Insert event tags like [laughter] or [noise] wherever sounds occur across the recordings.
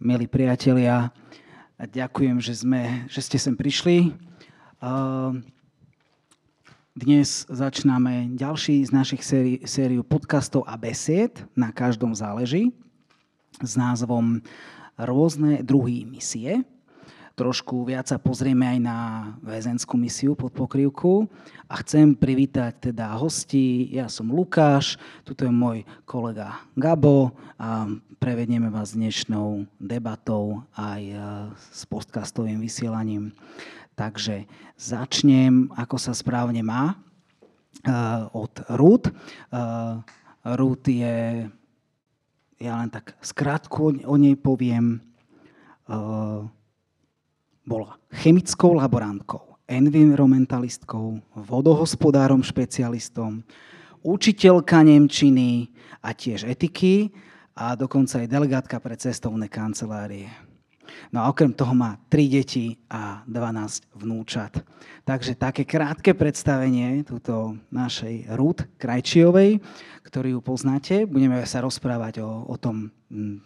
milí priatelia. Ďakujem, že, sme, že ste sem prišli. Dnes začíname ďalší z našich séri, sériu podcastov a besied na každom záleží s názvom Rôzne druhy misie trošku viac sa pozrieme aj na väzenskú misiu pod pokrývku a chcem privítať teda hosti. Ja som Lukáš, tuto je môj kolega Gabo a prevedieme vás dnešnou debatou aj e, s podcastovým vysielaním. Takže začnem, ako sa správne má, e, od Ruth. E, Ruth je, ja len tak skrátku o nej poviem, bola chemickou laborantkou, environmentalistkou, vodohospodárom špecialistom, učiteľka Nemčiny a tiež etiky a dokonca aj delegátka pre cestovné kancelárie. No a okrem toho má 3 deti a 12 vnúčat. Takže také krátke predstavenie túto našej Ruth Krajčiovej, ktorú poznáte. Budeme sa rozprávať o, o tom,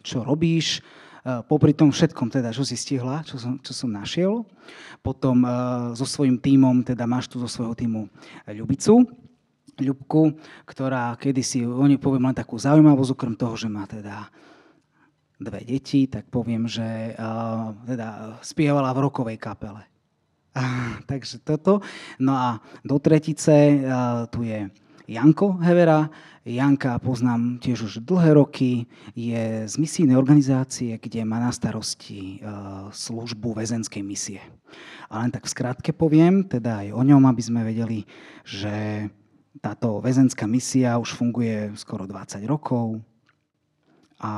čo robíš, popri tom všetkom, teda, čo si stihla, čo som, čo som našiel. Potom uh, so svojím tímom, teda máš tu zo svojho týmu Ľubicu, Ľubku, ktorá kedysi, oni poviem len takú zaujímavosť, okrem toho, že má teda dve deti, tak poviem, že uh, teda spievala v rokovej kapele. [laughs] Takže toto. No a do tretice tu je Janko Hevera, Janka poznám tiež už dlhé roky, je z misijnej organizácie, kde má na starosti e, službu väzenskej misie. A len tak v skratke poviem, teda aj o ňom, aby sme vedeli, že táto väzenská misia už funguje skoro 20 rokov a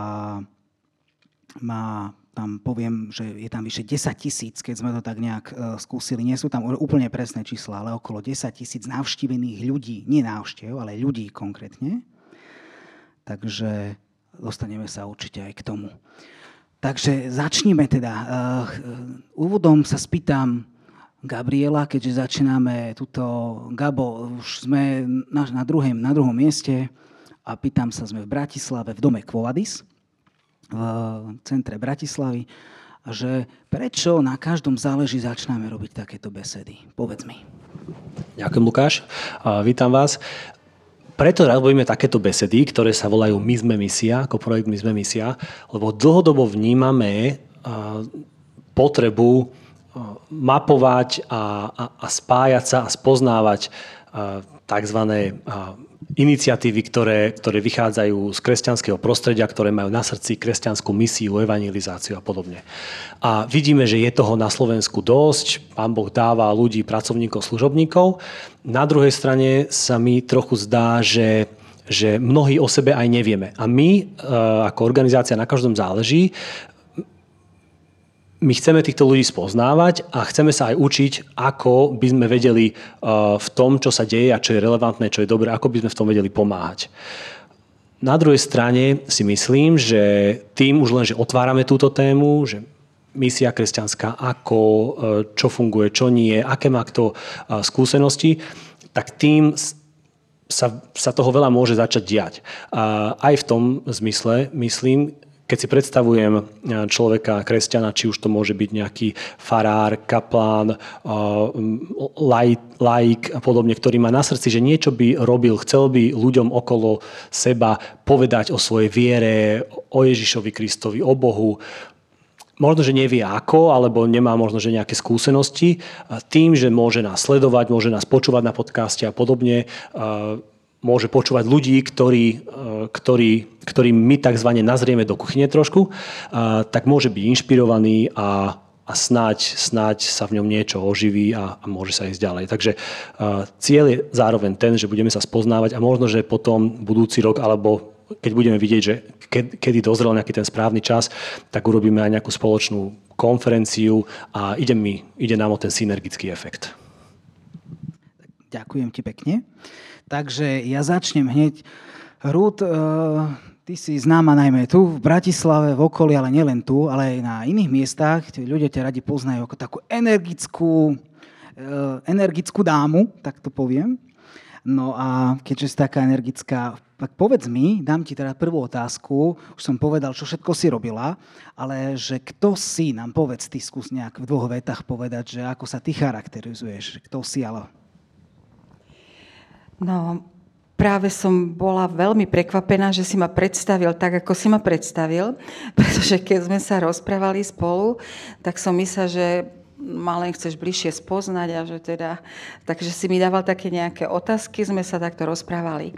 má tam poviem, že je tam vyše 10 tisíc, keď sme to tak nejak uh, skúsili. Nie sú tam úplne presné čísla, ale okolo 10 tisíc navštívených ľudí. Nie návštev, ale ľudí konkrétne. Takže dostaneme sa určite aj k tomu. Takže začníme teda. Uh, úvodom sa spýtam Gabriela, keďže začíname túto... Gabo, už sme na, na, druhém, na druhom mieste a pýtam sa, sme v Bratislave v dome Kvovadis v centre Bratislavy, že prečo na každom záleží začíname robiť takéto besedy. Povedz mi. Ďakujem, Lukáš. Vítam vás. Preto robíme takéto besedy, ktoré sa volajú My sme misia, ako projekt My sme misia, lebo dlhodobo vnímame potrebu mapovať a, a, a spájať sa a spoznávať tzv iniciatívy, ktoré, ktoré vychádzajú z kresťanského prostredia, ktoré majú na srdci kresťanskú misiu, evangelizáciu a podobne. A vidíme, že je toho na Slovensku dosť. Pán Boh dáva ľudí, pracovníkov, služobníkov. Na druhej strane sa mi trochu zdá, že že mnohí o sebe aj nevieme. A my, e, ako organizácia na každom záleží, my chceme týchto ľudí spoznávať a chceme sa aj učiť, ako by sme vedeli uh, v tom, čo sa deje a čo je relevantné, čo je dobré, ako by sme v tom vedeli pomáhať. Na druhej strane si myslím, že tým už len, že otvárame túto tému, že misia kresťanská, ako, uh, čo funguje, čo nie, aké má kto uh, skúsenosti, tak tým sa, sa toho veľa môže začať diať. Aj v tom zmysle, myslím, keď si predstavujem e, človeka, kresťana, či už to môže byť nejaký farár, kaplán, e, laik a podobne, ktorý má na srdci, že niečo by robil, chcel by ľuďom okolo seba povedať o svojej viere, o Ježišovi Kristovi, o Bohu, možno, že nevie ako, alebo nemá možno, že nejaké skúsenosti, tým, že môže nás sledovať, môže nás počúvať na podcaste a podobne, e, môže počúvať ľudí, ktorí, e, ktorí, ktorí my tzv. nazrieme do kuchyne trošku, tak môže byť inšpirovaný a, a snáď, snáď sa v ňom niečo oživí a, a môže sa ísť ďalej. Takže cieľ je zároveň ten, že budeme sa spoznávať a možno, že potom budúci rok alebo keď budeme vidieť, že kedy dozrel nejaký ten správny čas, tak urobíme aj nejakú spoločnú konferenciu a ide, mi, ide nám o ten synergický efekt. Ďakujem ti pekne. Takže ja začnem hneď. Rúd, uh, ty si známa najmä tu v Bratislave, v okolí, ale nielen tu, ale aj na iných miestach. Ľudia ťa radi poznajú ako takú energickú, uh, energickú dámu, tak to poviem. No a keďže si taká energická, Tak povedz mi, dám ti teda prvú otázku, už som povedal, čo všetko si robila, ale že kto si, nám povedz, ty skús nejak v dvoch vetách povedať, že ako sa ty charakterizuješ, kto si, ale... No, práve som bola veľmi prekvapená, že si ma predstavil tak, ako si ma predstavil, [laughs] pretože keď sme sa rozprávali spolu, tak som myslela, že ma len chceš bližšie spoznať a že teda, takže si mi dával také nejaké otázky, sme sa takto rozprávali.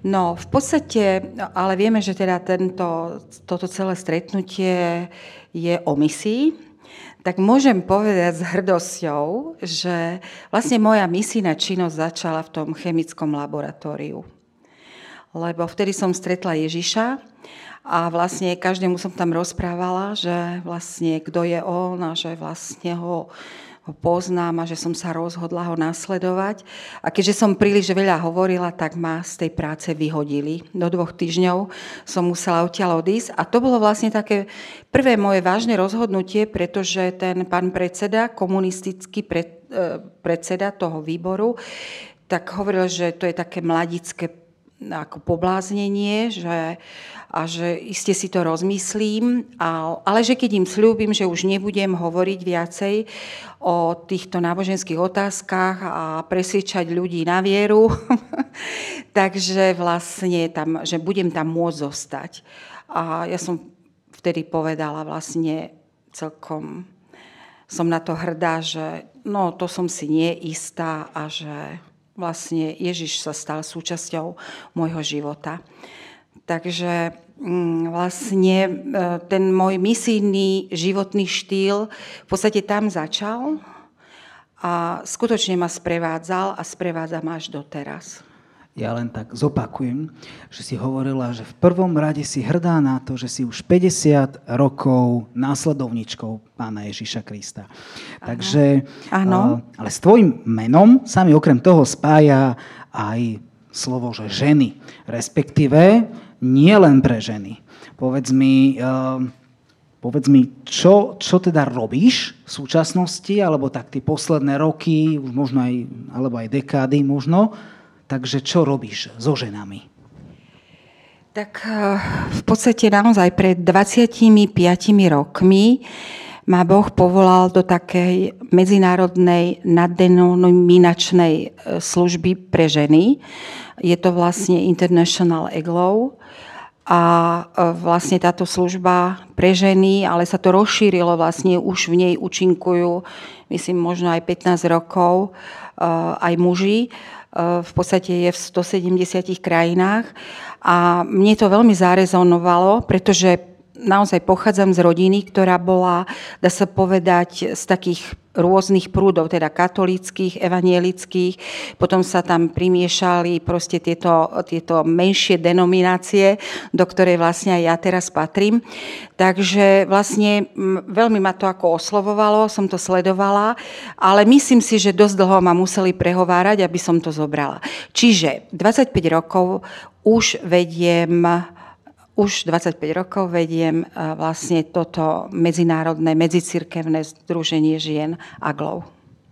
No, v podstate, ale vieme, že teda tento, toto celé stretnutie je o misii, tak môžem povedať s hrdosťou, že vlastne moja misijná činnosť začala v tom chemickom laboratóriu. Lebo vtedy som stretla Ježiša a vlastne každému som tam rozprávala, že vlastne kto je on a že vlastne ho, ho poznám a že som sa rozhodla ho nasledovať. A keďže som príliš veľa hovorila, tak ma z tej práce vyhodili. Do dvoch týždňov som musela odtiaľ odísť a to bolo vlastne také prvé moje vážne rozhodnutie, pretože ten pán predseda, komunistický pred, e, predseda toho výboru, tak hovoril, že to je také mladické ako pobláznenie, že, a že iste si to rozmyslím, a, ale že keď im slúbim, že už nebudem hovoriť viacej o týchto náboženských otázkach a presviečať ľudí na vieru, [laughs] takže vlastne tam, že budem tam môcť zostať. A ja som vtedy povedala vlastne celkom, som na to hrdá, že no to som si neistá a že vlastne Ježiš sa stal súčasťou môjho života. Takže mm, vlastne e, ten môj misijný životný štýl v podstate tam začal a skutočne ma sprevádzal a sprevádza ma až doteraz. Ja len tak zopakujem, že si hovorila, že v prvom rade si hrdá na to, že si už 50 rokov následovničkou pána Ježiša Krista. Ano. Takže, ano. ale s tvojim menom sa mi okrem toho spája aj slovo, že ženy, respektíve nie len pre ženy. Povedz mi, povedz mi čo, čo teda robíš v súčasnosti, alebo tak tie posledné roky, už možno aj, alebo aj dekády možno, Takže čo robíš so ženami? Tak eh, v podstate naozaj pred 25 rokmi ma Boh povolal do takej medzinárodnej naddenominačnej eh, služby pre ženy. Je to vlastne International EGLOW a eh, vlastne táto služba pre ženy, ale sa to rozšírilo vlastne, už v nej účinkujú, myslím, možno aj 15 rokov, aj muži. Eh, v podstate je v 170 krajinách a mne to veľmi zarezonovalo, pretože naozaj pochádzam z rodiny, ktorá bola, dá sa povedať, z takých rôznych prúdov, teda katolíckých, evanielických, potom sa tam primiešali proste tieto, tieto menšie denominácie, do ktorej vlastne aj ja teraz patrím. Takže vlastne veľmi ma to ako oslovovalo, som to sledovala, ale myslím si, že dosť dlho ma museli prehovárať, aby som to zobrala. Čiže 25 rokov už vediem už 25 rokov vediem vlastne toto medzinárodné, medzicirkevné združenie žien AGLOW.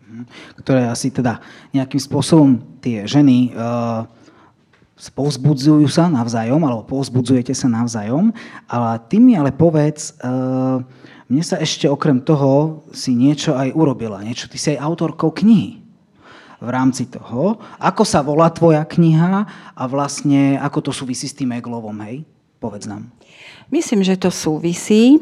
Mhm. Ktoré asi teda nejakým spôsobom tie ženy uh, povzbudzujú sa navzájom, alebo povzbudzujete sa navzájom. Ale ty mi ale povedz, uh, mne sa ešte okrem toho si niečo aj urobila. Niečo, ty si aj autorkou knihy v rámci toho. Ako sa volá tvoja kniha a vlastne ako to súvisí s tým Eglovom, hej? Povedz nám. Myslím, že to súvisí,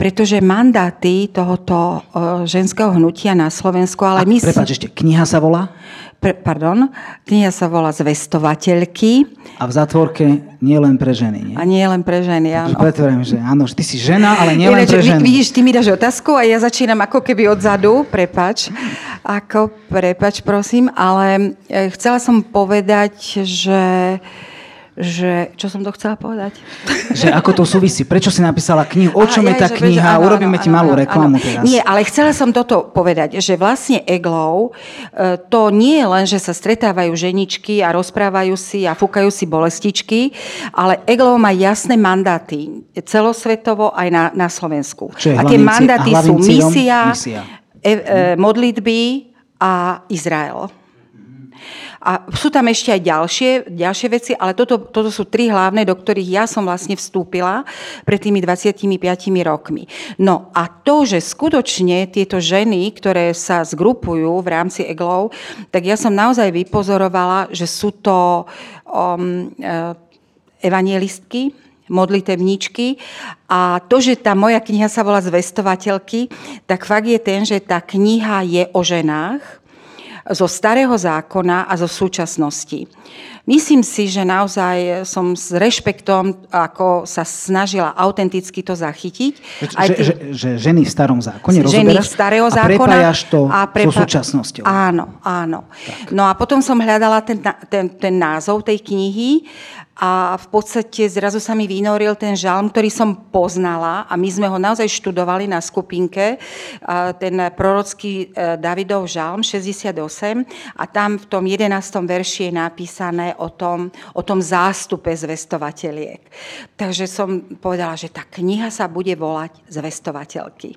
pretože mandáty tohoto ženského hnutia na Slovensku, ale my... Prepač, ešte, kniha sa volá? Pre, pardon, kniha sa volá Zvestovateľky. A v zátvorke nie len pre ženy, nie? A nie len pre ženy, áno. Pretvorím, že áno, ty si žena, ale nie len pre ženy. Vidíš, ty mi dáš otázku a ja začínam ako keby odzadu, prepač. Ako, prepač, prosím, ale e, chcela som povedať, že že... Čo som to chcela povedať? [laughs] Že ako to súvisí? Prečo si napísala knihu? O čom je tá kniha? Áno, Urobíme áno, ti malú áno, reklamu áno. teraz. Nie, ale chcela som toto povedať, že vlastne EGLOW e, to nie je len, že sa stretávajú ženičky a rozprávajú si a fúkajú si bolestičky, ale EGLOW má jasné mandáty celosvetovo aj na, na Slovensku. Čo je a tie mandáty a sú misia, misia. E, e, modlitby a Izrael. A sú tam ešte aj ďalšie, ďalšie veci, ale toto, toto sú tri hlavné, do ktorých ja som vlastne vstúpila pred tými 25 rokmi. No a to, že skutočne tieto ženy, ktoré sa zgrupujú v rámci EGLov, tak ja som naozaj vypozorovala, že sú to um, e, evangelistky, modlitevníčky. A to, že tá moja kniha sa volá Zvestovateľky, tak fakt je ten, že tá kniha je o ženách, zo starého zákona a zo súčasnosti. Myslím si, že naozaj som s rešpektom ako sa snažila autenticky to zachytiť. Že, Aj tí, že, že ženy v starom zákone ženy v starého zákona, a to a prepa- so súčasnosťou. Áno, áno. Tak. No a potom som hľadala ten, ten, ten názov tej knihy a v podstate zrazu sa mi vynoril ten žalm, ktorý som poznala a my sme ho naozaj študovali na skupinke, ten prorocký e, Davidov žalm 68 a tam v tom 11. verši je napísané o tom, o tom zástupe zvestovateľiek. Takže som povedala, že tá kniha sa bude volať Zvestovateľky.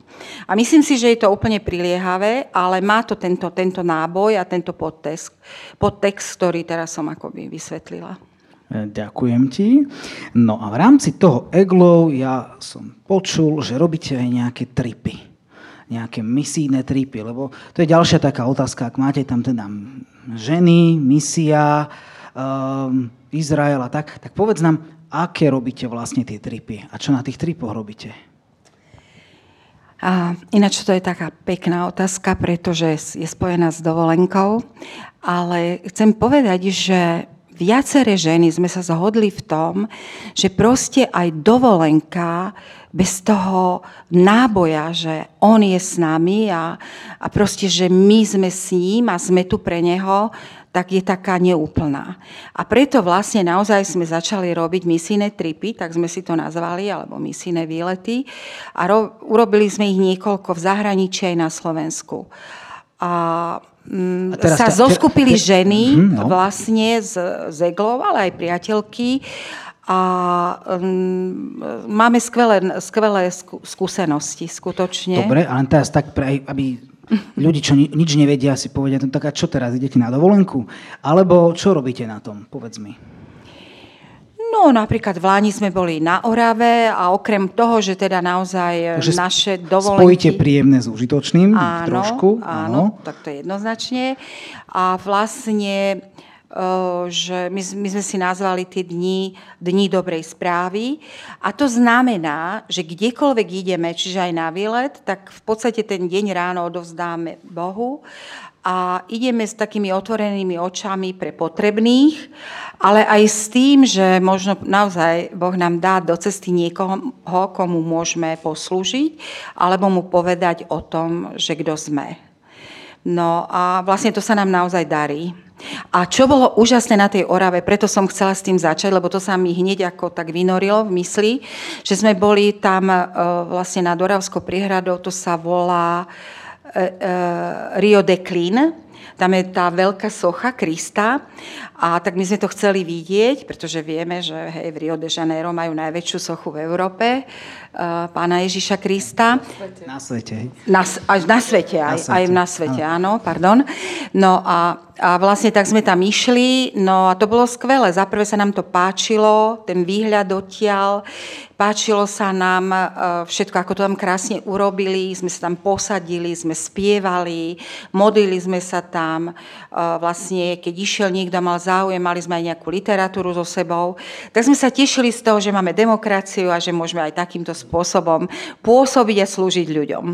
A myslím si, že je to úplne priliehavé, ale má to tento, tento náboj a tento podtext, podtext, ktorý teraz som akoby vysvetlila. E, ďakujem ti. No a v rámci toho EGLO ja som počul, že robíte aj nejaké tripy. Nejaké misijné tripy, lebo to je ďalšia taká otázka, ak máte tam teda ženy, misia, um, Izrael a tak, tak povedz nám, aké robíte vlastne tie tripy a čo na tých tripoch robíte? A ináč to je taká pekná otázka, pretože je spojená s dovolenkou, ale chcem povedať, že viaceré ženy sme sa zhodli v tom, že proste aj dovolenka bez toho náboja, že on je s nami a, a proste, že my sme s ním a sme tu pre neho, tak je taká neúplná. A preto vlastne naozaj sme začali robiť misijné tripy, tak sme si to nazvali, alebo misijné výlety. A ro- urobili sme ich niekoľko v zahraničí aj na Slovensku. A Mm, teraz sa zoskupili te, ženy mm, no. vlastne z, z Eglov, ale aj priateľky a um, máme skvelé, skvelé skúsenosti, skutočne. Dobre, ale teraz tak, pre, aby ľudí, čo ni, nič nevedia, si povedia, no tak a čo teraz, idete na dovolenku? Alebo čo robíte na tom, povedz mi. No napríklad v Láni sme boli na Orave a okrem toho, že teda naozaj Takže naše dovolenky... Spojíte príjemné s užitočným áno, trošku. Áno, áno, tak to je jednoznačne. A vlastne že my, my sme si nazvali tie dni, dni dobrej správy. A to znamená, že kdekoľvek ideme, čiže aj na výlet, tak v podstate ten deň ráno odovzdáme Bohu a ideme s takými otvorenými očami pre potrebných, ale aj s tým, že možno naozaj Boh nám dá do cesty niekoho, komu môžeme poslúžiť, alebo mu povedať o tom, že kto sme. No a vlastne to sa nám naozaj darí. A čo bolo úžasné na tej Orave, preto som chcela s tým začať, lebo to sa mi hneď ako tak vynorilo v mysli, že sme boli tam e, vlastne nad Oravskou priehradou, to sa volá uh, Rio de tam je tá veľká socha Krista a tak my sme to chceli vidieť, pretože vieme, že hej, v Rio de Janeiro majú najväčšiu sochu v Európe, uh, pána Ježiša Krista. Na svete. Na, až na svete, aj, na svete. aj na svete, áno, pardon. No a a vlastne tak sme tam išli, no a to bolo skvelé. Zaprvé sa nám to páčilo, ten výhľad odtiaľ, páčilo sa nám e, všetko, ako to tam krásne urobili, sme sa tam posadili, sme spievali, modlili sme sa tam. E, vlastne, keď išiel niekto mal záujem, mali sme aj nejakú literatúru so sebou, tak sme sa tešili z toho, že máme demokraciu a že môžeme aj takýmto spôsobom pôsobiť a slúžiť ľuďom.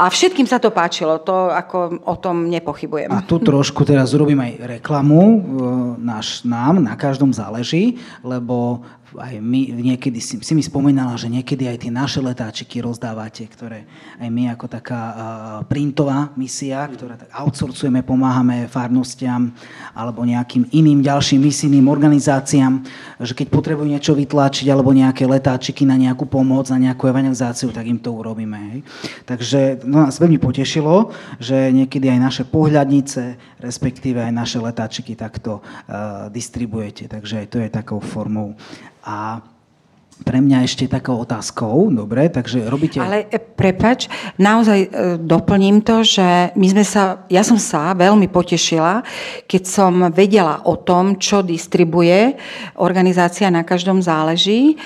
A všetkým sa to páčilo, to ako o tom nepochybujem. A tu trošku teraz urobím aj reklamu, e, náš, nám, na každom záleží, lebo aj my niekedy si, si mi spomínala, že niekedy aj tie naše letáčiky rozdávate, ktoré aj my ako taká printová misia, ktorá tak outsourcujeme, pomáhame farnostiam alebo nejakým iným ďalším misijným organizáciám, že keď potrebujú niečo vytlačiť alebo nejaké letáčiky na nejakú pomoc, na nejakú evangelizáciu, tak im to urobíme. Hej. Takže no, nás veľmi potešilo, že niekedy aj naše pohľadnice, respektíve aj naše letáčiky takto uh, distribujete. Takže aj to je takou formou a pre mňa ešte takou otázkou, dobre, takže robíte... Ale e, prepač, naozaj e, doplním to, že my sme sa, ja som sa veľmi potešila, keď som vedela o tom, čo distribuje organizácia Na každom záleží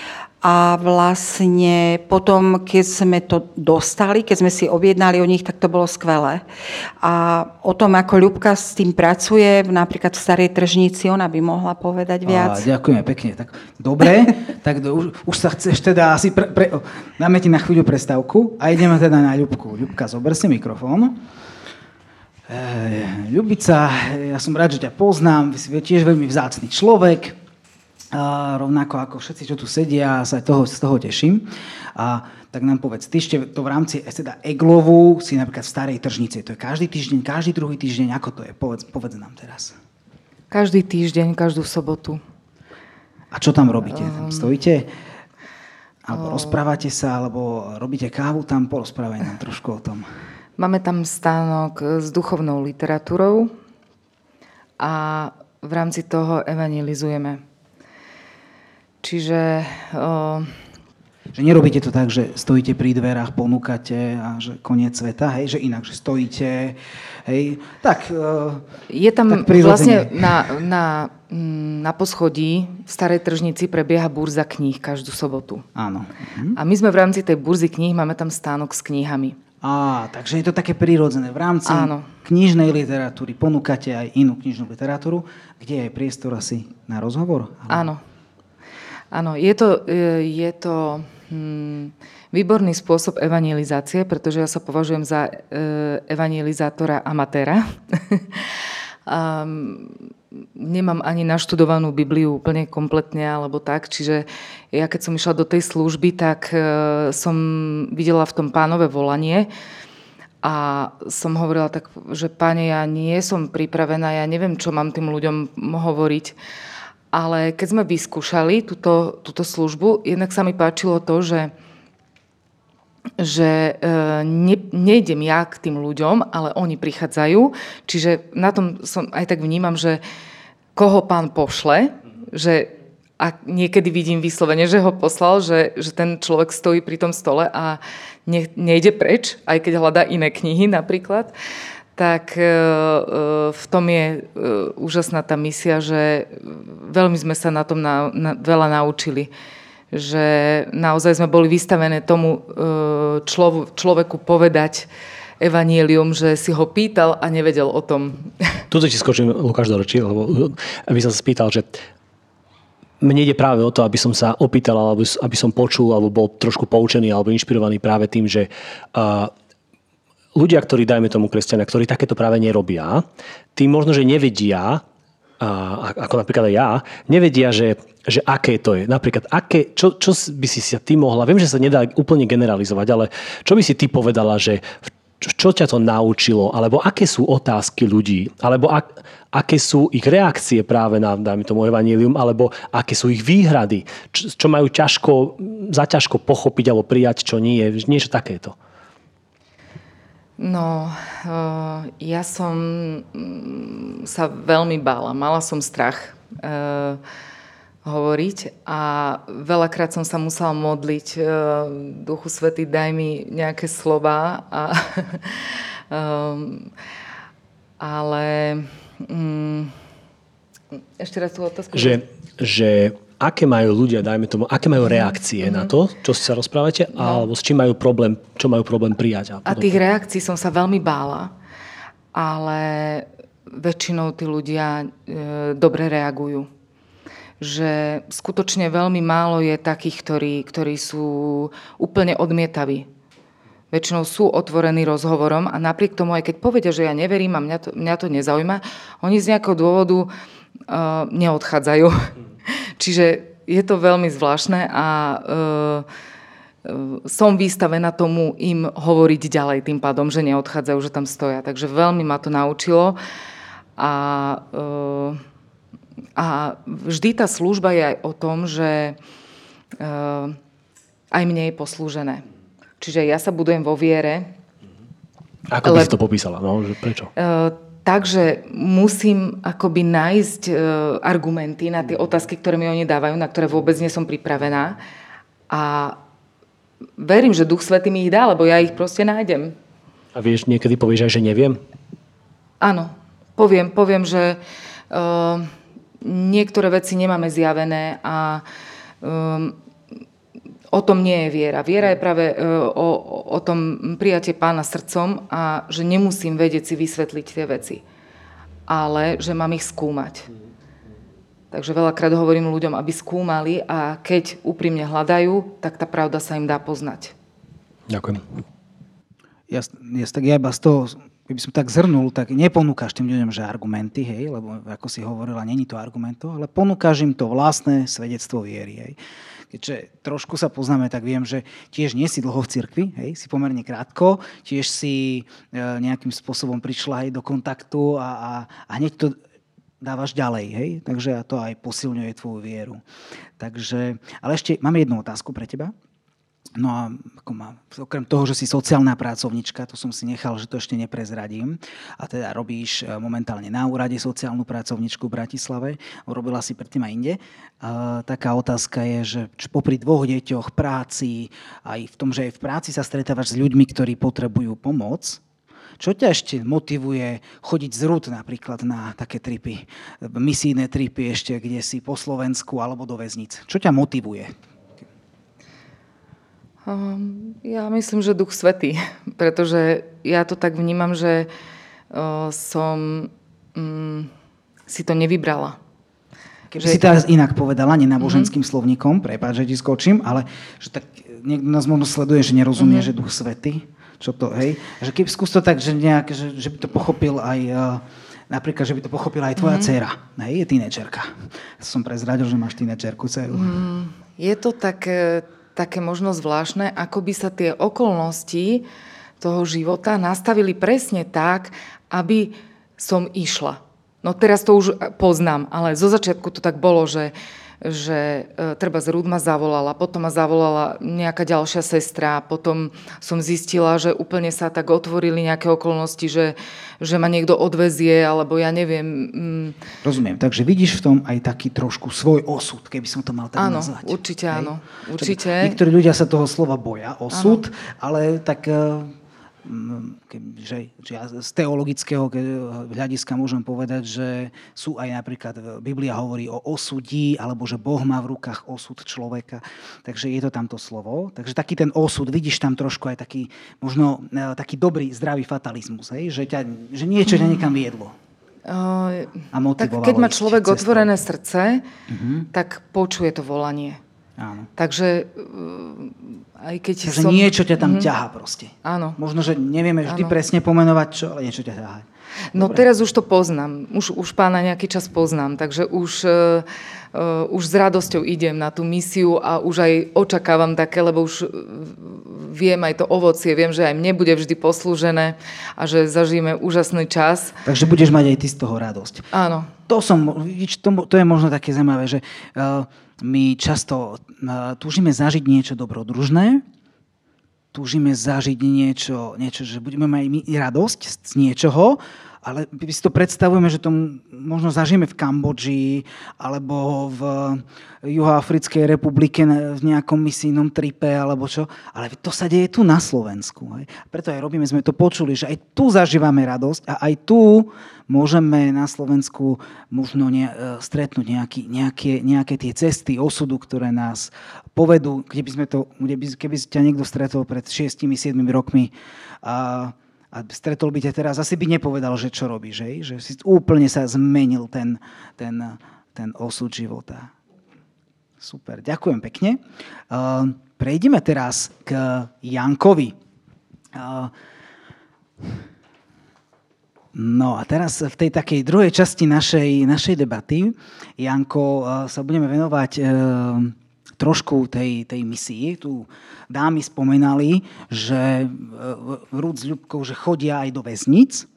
a vlastne potom, keď sme to dostali, keď sme si objednali o nich, tak to bolo skvelé. A o tom, ako Ľubka s tým pracuje, napríklad v Starej tržnici, ona by mohla povedať viac. A, ďakujeme pekne. Tak, dobre, [laughs] tak do, už, už sa chceš teda asi... Pre, pre, dáme ti na chvíľu prestávku a ideme teda na Ľubku. Ľubka, zober si mikrofón. E, Ľubica, ja som rád, že ťa poznám, si tiež veľmi vzácný človek, a rovnako ako všetci, čo tu sedia, sa toho, z toho teším. A tak nám povedz, ty ešte to v rámci teda Eglovu si napríklad v starej tržnici, to je každý týždeň, každý druhý týždeň, ako to je? Povedz, povedz nám teraz. Každý týždeň, každú sobotu. A čo tam robíte? Tam ehm, stojíte? Alebo um, rozprávate sa, alebo robíte kávu tam? Porozprávaj nám trošku o tom. Máme tam stánok s duchovnou literatúrou a v rámci toho evangelizujeme. Čiže... O... Že nerobíte to tak, že stojíte pri dverách, ponúkate a že koniec sveta, hej, že inak, že stojíte, hej, tak... Je tam tak vlastne na, na, mm, na poschodí v Starej tržnici prebieha burza kníh každú sobotu. Áno. Mhm. A my sme v rámci tej burzy kníh, máme tam stánok s knihami. Á, takže je to také prírodzené. V rámci Áno. knižnej literatúry ponúkate aj inú knižnú literatúru, kde je priestor asi na rozhovor? Áno. Áno, je to, e, je to hm, výborný spôsob evangelizácie, pretože ja sa považujem za e, evangelizátora amatéra. [laughs] a, nemám ani naštudovanú Bibliu úplne kompletne alebo tak, čiže ja keď som išla do tej služby, tak e, som videla v tom pánové volanie a som hovorila tak, že páne, ja nie som pripravená, ja neviem, čo mám tým ľuďom hovoriť. Ale keď sme vyskúšali túto, túto službu, jednak sa mi páčilo to, že, že e, ne, nejdem ja k tým ľuďom, ale oni prichádzajú. Čiže na tom som aj tak vnímam, že koho pán pošle, že a niekedy vidím vyslovene, že ho poslal, že, že ten človek stojí pri tom stole a ne, nejde preč, aj keď hľadá iné knihy napríklad tak e, e, v tom je e, úžasná tá misia, že veľmi sme sa na tom na, na, veľa naučili. Že naozaj sme boli vystavené tomu člov, človeku povedať evanielium, že si ho pýtal a nevedel o tom. [laughs] Tuto ti skočím, Lukáš, do reči, lebo aby som sa spýtal, že mne ide práve o to, aby som sa opýtal, alebo aby som počul, alebo bol trošku poučený, alebo inšpirovaný práve tým, že uh, ľudia, ktorí, dajme tomu kresťania, ktorí takéto práve nerobia, tí možno, že nevedia, a, ako napríklad aj ja, nevedia, že, že aké to je. Napríklad, aké, čo, čo by si sa ty mohla, viem, že sa nedá úplne generalizovať, ale čo by si ty povedala, že čo ťa to naučilo, alebo aké sú otázky ľudí, alebo ak, aké sú ich reakcie práve na, dajme tomu, evanílium, alebo aké sú ich výhrady, čo, čo majú ťažko, zaťažko pochopiť alebo prijať, čo nie je, niečo takéto. No, eh, ja som mm, sa veľmi bála. Mala som strach uh, hovoriť a veľakrát som sa musela modliť. Uh, Duchu Svety, daj mi nejaké slova. A, um, [laughs] ale um, ešte raz tú otázku. Že, že aké majú ľudia, dajme tomu, aké majú reakcie mm-hmm. na to, čo si sa rozprávate, no. alebo s čím majú problém, čo majú problém prijať. A, a tých reakcií som sa veľmi bála, ale väčšinou tí ľudia e, dobre reagujú. Že skutočne veľmi málo je takých, ktorí, ktorí sú úplne odmietaví. Väčšinou sú otvorení rozhovorom a napriek tomu, aj keď povedia, že ja neverím a mňa to, mňa to nezaujíma, oni z nejakého dôvodu uh, neodchádzajú. Mm [laughs] Čiže je to veľmi zvláštne a e, som vystavená tomu im hovoriť ďalej tým pádom, že neodchádzajú, že tam stoja. Takže veľmi ma to naučilo a, e, a vždy tá služba je aj o tom, že aj mne je poslúžené. Čiže ja sa budujem vo viere. Ako by si to popísala? No, že prečo? E, Takže musím akoby nájsť e, argumenty na tie otázky, ktoré mi oni dávajú, na ktoré vôbec nie som pripravená. A verím, že Duch Svetý mi ich dá, lebo ja ich proste nájdem. A vieš, niekedy povieš aj, že neviem? Áno, poviem, poviem, že uh, niektoré veci nemáme zjavené a um, o tom nie je viera. Viera je práve uh, o, o tom prijatie pána srdcom a že nemusím vedieť si vysvetliť tie veci, ale že mám ich skúmať. Takže veľakrát hovorím ľuďom, aby skúmali a keď úprimne hľadajú, tak tá pravda sa im dá poznať. Ďakujem. Ja, ja, tak ja iba z toho, keby som tak zhrnul, tak neponúkaš tým ľuďom, že argumenty, hej, lebo ako si hovorila, není to argumento, ale ponúkaš im to vlastné svedectvo viery. Hej. Keďže trošku sa poznáme, tak viem, že tiež nie si dlho v cirkvi, hej, si pomerne krátko, tiež si e, nejakým spôsobom prišla aj do kontaktu a, a, a hneď to dávaš ďalej, hej? Takže to aj posilňuje tvoju vieru. Takže, ale ešte mám jednu otázku pre teba. No a ako má, okrem toho, že si sociálna pracovnička, to som si nechal, že to ešte neprezradím, a teda robíš e, momentálne na úrade sociálnu pracovničku v Bratislave, robila si predtým aj inde. A taká otázka je, že popri dvoch deťoch, práci, aj v tom, že aj v práci sa stretávaš s ľuďmi, ktorí potrebujú pomoc, čo ťa ešte motivuje chodiť z rúd napríklad na také tripy, misijné tripy ešte, kde si po Slovensku alebo do väznic? Čo ťa motivuje? Um, ja myslím, že Duch Svetý, [laughs] pretože ja to tak vnímam, že uh, som um, si to nevybrala. Keby že... si teraz inak povedala, nenáboženským mm-hmm. slovníkom, prepáč, že ti skočím, ale že tak niekto nás možno sleduje, že nerozumie, mm-hmm. že Duch Svetý, čo to, hej? Že keby skús to tak, že, nejak, že, že by to pochopil aj, uh, napríklad, že by to pochopila aj tvoja mm-hmm. dcéra, hej, je tínečerka. Som prezradil, že máš tínečerku dceru. Mm, je to tak také možno zvláštne, ako by sa tie okolnosti toho života nastavili presne tak, aby som išla. No teraz to už poznám, ale zo začiatku to tak bolo, že že e, treba z Rúd ma zavolala, potom ma zavolala nejaká ďalšia sestra, potom som zistila, že úplne sa tak otvorili nejaké okolnosti, že, že ma niekto odvezie, alebo ja neviem. Mm. Rozumiem, takže vidíš v tom aj taký trošku svoj osud, keby som to mal tak áno, nazvať. Určite Hej? áno, určite. Niektorí ľudia sa toho slova boja, osud, áno. ale tak e, že, ja z teologického hľadiska môžem povedať, že sú aj napríklad, Biblia hovorí o osudí, alebo že Boh má v rukách osud človeka. Takže je to tamto slovo. Takže taký ten osud, vidíš tam trošku aj taký, možno e, taký dobrý, zdravý fatalizmus, hej? Že, ťa, že niečo ťa niekam viedlo. Uh, a tak keď má človek cestou. otvorené srdce, uh-huh. tak počuje to volanie. Áno. Takže uh, aj keď Takže som... niečo ťa tam mm-hmm. ťaha proste. Áno. Možno, že nevieme vždy Áno. presne pomenovať čo, ale niečo ťa ťaha. No Dobre. teraz už to poznám. Už, už pána nejaký čas poznám. Takže už, uh, už s radosťou idem na tú misiu a už aj očakávam také, lebo už viem aj to ovocie, viem, že aj mne bude vždy poslúžené a že zažijeme úžasný čas. Takže budeš mať aj ty z toho radosť. Áno. To, som, to, to je možno také zaujímavé, že uh, my často uh, túžime zažiť niečo dobrodružné, túžime zažiť niečo, niečo že budeme mať radosť z niečoho, ale my si to predstavujeme, že to možno zažijeme v Kambodži alebo v Juhoafrickej republike v nejakom misijnom tripe alebo čo, ale to sa deje tu na Slovensku. Hej. Preto aj robíme, sme to počuli, že aj tu zažívame radosť a aj tu môžeme na Slovensku možno ne, stretnúť nejaký, nejaké, nejaké tie cesty osudu, ktoré nás povedú, kde by sme to, kde by, keby ťa niekto stretol pred 6-7 rokmi a a stretol by ťa teraz, asi by nepovedal, že čo robíš, hej? že si úplne sa zmenil ten, ten, ten osud života. Super, ďakujem pekne. Uh, prejdeme teraz k Jankovi. Uh, no a teraz v tej takej druhej časti našej, našej debaty, Janko, uh, sa budeme venovať trošku tej, tej misii. Tu dámy spomenali, že Rúd s Ľubkou, že chodia aj do väznic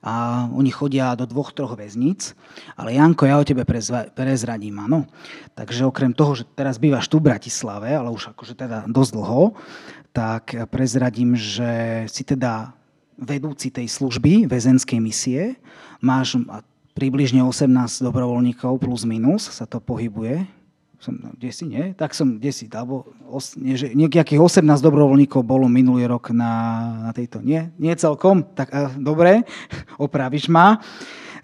a oni chodia do dvoch, troch väznic. Ale Janko, ja o tebe prezradím, áno. Takže okrem toho, že teraz bývaš tu v Bratislave, ale už akože teda dosť dlho, tak prezradím, že si teda vedúci tej služby väzenskej misie. Máš približne 18 dobrovoľníkov plus minus sa to pohybuje som, no, kde si, nie? Tak som, kde si, alebo os, nie, že nejakých 18 dobrovoľníkov bolo minulý rok na, na tejto, nie? Nie celkom? Tak a, dobre, [laughs] opravíš ma.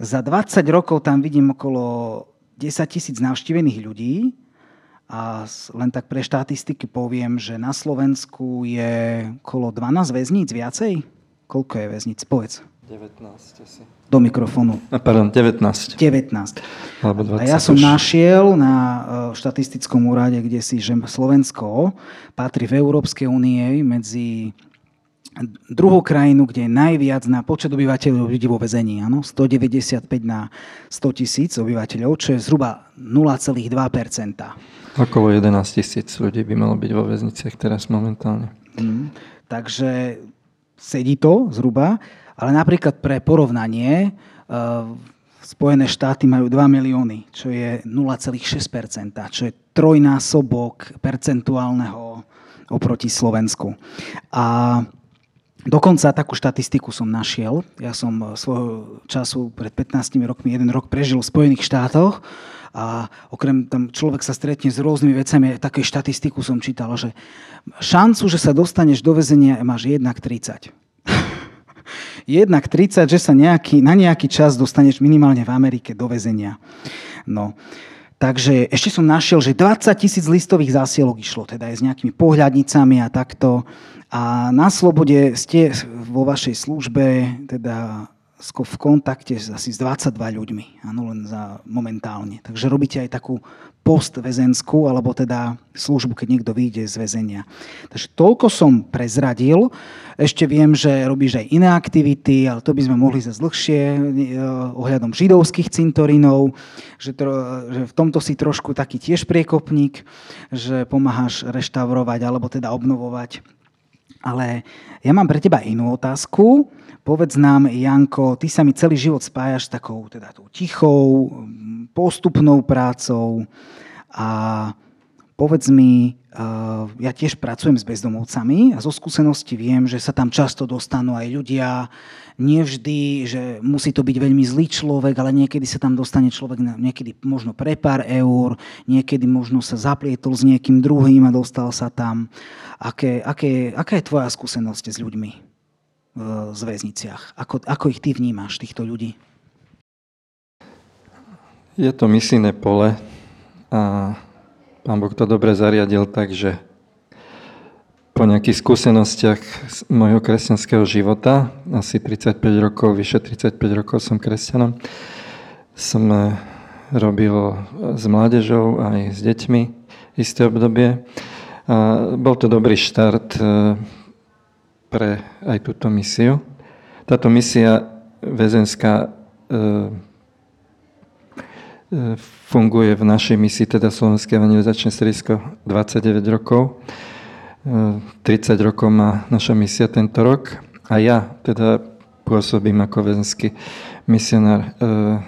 Za 20 rokov tam vidím okolo 10 tisíc navštívených ľudí a len tak pre štatistiky poviem, že na Slovensku je okolo 12 väzníc viacej. Koľko je väzníc? Povedz. 19 asi. Do mikrofónu. Pardon, 19. 19. Alebo 20 A ja som už. našiel na e, štatistickom úrade, kde si, že Slovensko patrí v Európskej únie medzi druhú krajinu, kde je najviac na počet obyvateľov ľudí vo väzení. Áno? 195 na 100 tisíc obyvateľov, čo je zhruba 0,2% Okolo 11 tisíc ľudí by malo byť vo väzniciach teraz momentálne. Mm. Takže sedí to zhruba, ale napríklad pre porovnanie uh, Spojené štáty majú 2 milióny, čo je 0,6%, čo je trojnásobok percentuálneho oproti Slovensku. A Dokonca takú štatistiku som našiel. Ja som svojho času pred 15 rokmi jeden rok prežil v Spojených štátoch a okrem tam človek sa stretne s rôznymi vecami, také štatistiku som čítal, že šancu, že sa dostaneš do väzenia máš 1 k 30. jednak 30, že sa nejaký, na nejaký čas dostaneš minimálne v Amerike do väzenia. No. Takže ešte som našiel, že 20 tisíc listových zásielok išlo, teda aj s nejakými pohľadnicami a takto. A na slobode ste vo vašej službe teda v kontakte asi s 22 ľuďmi, áno, len za momentálne. Takže robíte aj takú postväzenskú, alebo teda službu, keď niekto vyjde z väzenia. Takže toľko som prezradil. Ešte viem, že robíš aj iné aktivity, ale to by sme mohli zase dlhšie eh, ohľadom židovských cintorínov, že, to, že v tomto si trošku taký tiež priekopník, že pomáhaš reštaurovať alebo teda obnovovať ale ja mám pre teba inú otázku. Povedz nám, Janko, ty sa mi celý život spájaš s takou teda tou tichou, postupnou prácou a povedz mi, ja tiež pracujem s bezdomovcami a zo skúsenosti viem, že sa tam často dostanú aj ľudia, nevždy, že musí to byť veľmi zlý človek, ale niekedy sa tam dostane človek, niekedy možno pre pár eur, niekedy možno sa zaplietol s niekým druhým a dostal sa tam. Aké, aké, aká je tvoja skúsenosť s ľuďmi v zväzniciach? Ako, ako ich ty vnímaš, týchto ľudí? Je to misijné pole a Pán Boh to dobre zariadil tak, po nejakých skúsenostiach z môjho kresťanského života, asi 35 rokov, vyše 35 rokov som kresťanom, som eh, robil s mládežou aj s deťmi isté obdobie. A bol to dobrý štart eh, pre aj túto misiu. Táto misia väzenská eh, funguje v našej misii, teda Slovenské evangelizačné stredisko 29 rokov. 30 rokov má naša misia tento rok a ja teda pôsobím ako väzenský misionár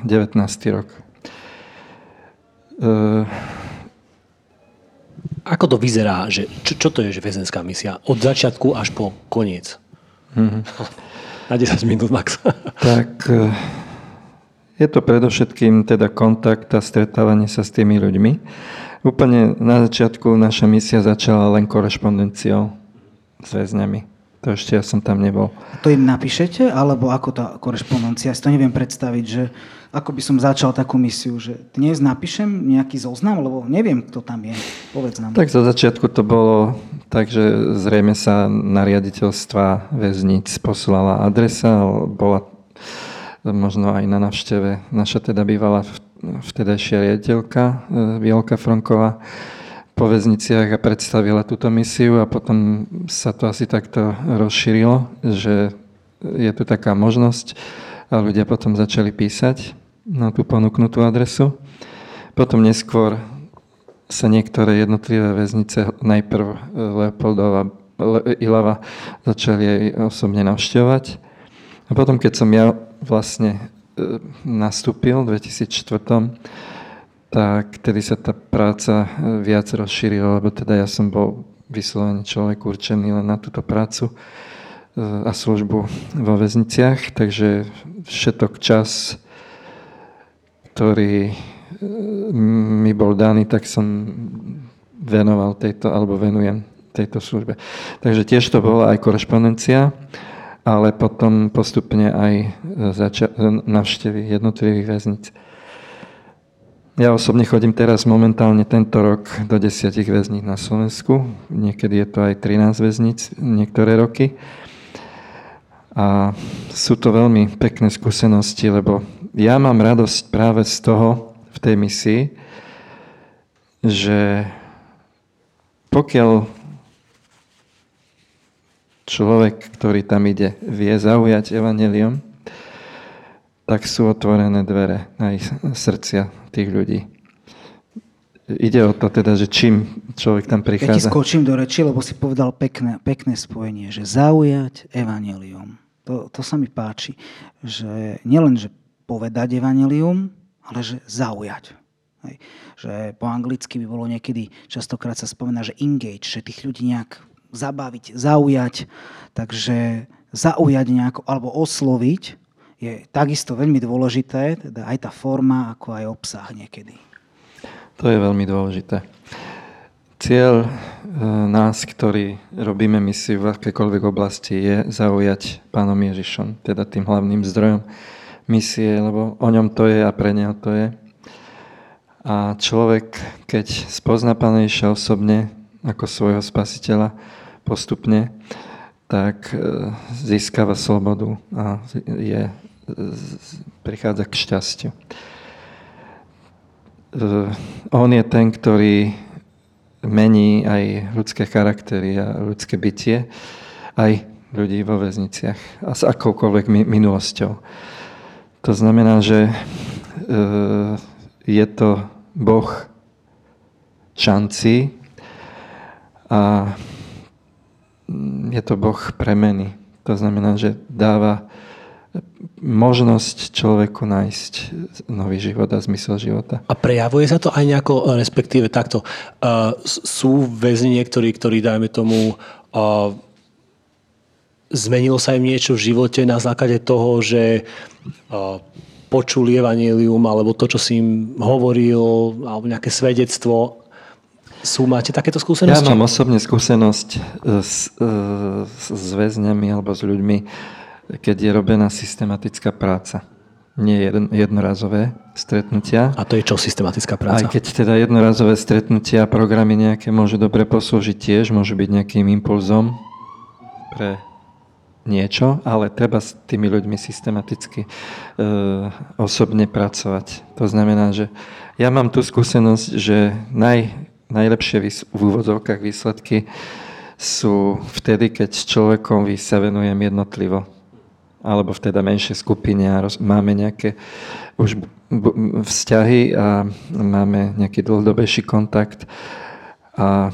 19. rok. Ako to vyzerá? Že, čo, čo to je že väzenská misia? Od začiatku až po koniec? Mm-hmm. [laughs] Na 10 minút max. tak je to predovšetkým teda kontakt a stretávanie sa s tými ľuďmi. Úplne na začiatku naša misia začala len korešpondenciou s väzňami. To ešte ja som tam nebol. To im napíšete, alebo ako tá korešpondencia? Ja si to neviem predstaviť, že ako by som začal takú misiu, že dnes napíšem nejaký zoznam, lebo neviem, kto tam je. Povedz nám. Tak za začiatku to bolo tak, že zrejme sa na riaditeľstva väzníc poslala adresa, bola možno aj na navšteve naša teda bývala vtedajšia riaditeľka e, Vielka Franková po väzniciach a predstavila túto misiu a potom sa to asi takto rozšírilo, že je tu taká možnosť a ľudia potom začali písať na tú ponúknutú adresu. Potom neskôr sa niektoré jednotlivé väznice, najprv Leopoldova, Ilava, začali aj osobne navštevovať. A potom, keď som ja vlastne e, nastúpil v 2004, tak tedy sa tá práca e, viac rozšírila, lebo teda ja som bol vyslovene človek určený len na túto prácu e, a službu vo väzniciach, takže všetok čas, ktorý mi bol daný, tak som venoval tejto, alebo venujem tejto službe. Takže tiež to bola aj korešpondencia, ale potom postupne aj zača- navštevy jednotlivých väznic. Ja osobne chodím teraz momentálne tento rok do desiatich väzníc na Slovensku. Niekedy je to aj 13 väzníc, niektoré roky. A sú to veľmi pekné skúsenosti, lebo ja mám radosť práve z toho v tej misii, že pokiaľ človek, ktorý tam ide, vie zaujať evanelium, tak sú otvorené dvere na ich srdcia tých ľudí. Ide o to teda, že čím človek tam prichádza. Ja ti skočím do reči, lebo si povedal pekné, pekné spojenie, že zaujať evanelium. To, to sa mi páči, že nielen, že povedať evanelium, ale že zaujať. Hej. Že po anglicky by bolo niekedy, častokrát sa spomína, že engage, že tých ľudí nejak zabaviť, zaujať. Takže zaujať nejako, alebo osloviť je takisto veľmi dôležité, teda aj tá forma, ako aj obsah niekedy. To je veľmi dôležité. Cieľ e, nás, ktorí robíme misiu v akékoľvek oblasti, je zaujať Pánom Ježišom, teda tým hlavným zdrojom misie, lebo o ňom to je a pre neho to je. A človek, keď spozna Pána Ježiša osobne ako svojho spasiteľa postupne, tak e, získava slobodu a je prichádza k šťastiu. E, on je ten, ktorý mení aj ľudské charaktery a ľudské bytie, aj ľudí vo väzniciach a s akoukoľvek minulosťou. To znamená, že e, je to Boh šanci a je to Boh premeny. To znamená, že dáva možnosť človeku nájsť nový život a zmysel života. A prejavuje sa to aj nejako, respektíve takto, uh, sú väzni niektorí, ktorí, dajme tomu, uh, zmenilo sa im niečo v živote na základe toho, že uh, počuli evanílium, alebo to, čo si im hovoril, alebo nejaké svedectvo. Sú, máte takéto skúsenosti? Ja mám osobne skúsenosť s, s väzňami alebo s ľuďmi, keď je robená systematická práca. Nie jedn, jednorazové stretnutia. A to je čo systematická práca? Aj keď teda jednorazové stretnutia a programy nejaké môžu dobre poslúžiť tiež, môžu byť nejakým impulzom pre niečo, ale treba s tými ľuďmi systematicky e, osobne pracovať. To znamená, že ja mám tú skúsenosť, že naj, najlepšie vys- v úvodzovkách výsledky sú vtedy, keď s človekom sa venujem jednotlivo alebo v teda menšej skupine a roz, máme nejaké už vzťahy a máme nejaký dlhodobejší kontakt. A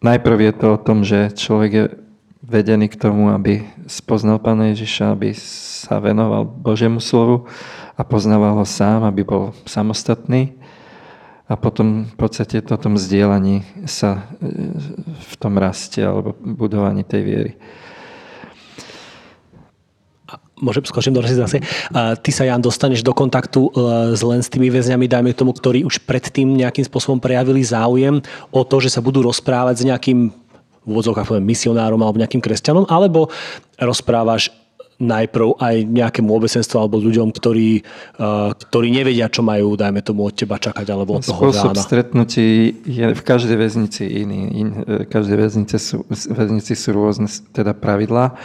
najprv je to o tom, že človek je vedený k tomu, aby spoznal Pána Ježiša, aby sa venoval Božiemu slovu a poznával ho sám, aby bol samostatný. A potom v podstate to tom zdieľaní sa e, v tom raste alebo budovaní tej viery môžem skočiť do zase. Ty sa, Jan, dostaneš do kontaktu e, s len s tými väzňami, dajme tomu, ktorí už predtým nejakým spôsobom prejavili záujem o to, že sa budú rozprávať s nejakým v úvodzovkách misionárom alebo nejakým kresťanom, alebo rozprávaš najprv aj nejakému obecenstvu alebo ľuďom, ktorí, uh, ktorí nevedia, čo majú, dajme tomu, od teba čakať alebo od toho Spôsob rána. stretnutí je v každej väznici iný. In, v každej väznici sú, väznici sú rôzne teda pravidlá,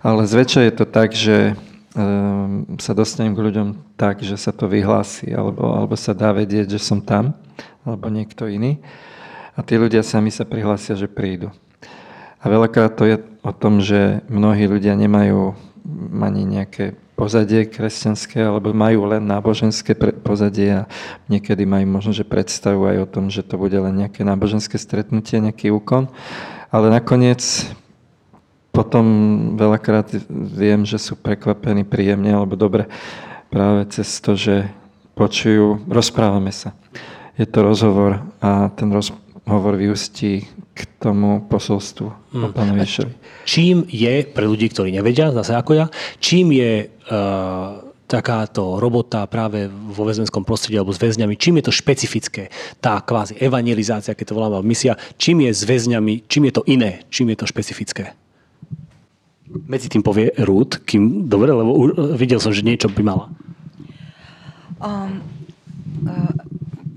ale zväčša je to tak, že um, sa dostanem k ľuďom tak, že sa to vyhlási alebo, alebo sa dá vedieť, že som tam alebo niekto iný. A tí ľudia sami sa prihlásia, že prídu. A veľakrát to je o tom, že mnohí ľudia nemajú ani nejaké pozadie kresťanské, alebo majú len náboženské pozadie a niekedy majú možno, že predstavu aj o tom, že to bude len nejaké náboženské stretnutie, nejaký úkon. Ale nakoniec potom veľakrát viem, že sú prekvapení príjemne alebo dobre práve cez to, že počujú, rozprávame sa. Je to rozhovor a ten rozhovor vyústí k tomu posolstvu hmm. o Pánu Čím je, pre ľudí, ktorí nevedia, zase ako ja, čím je uh, takáto robota práve vo väzenskom prostredí alebo s väzňami, čím je to špecifické, tá kvázi evangelizácia, keď to voláme misia, čím je s väzňami, čím je to iné, čím je to špecifické? Medzi tým povie Ruth, kým, dobre, lebo videl som, že niečo by mala. Um, uh,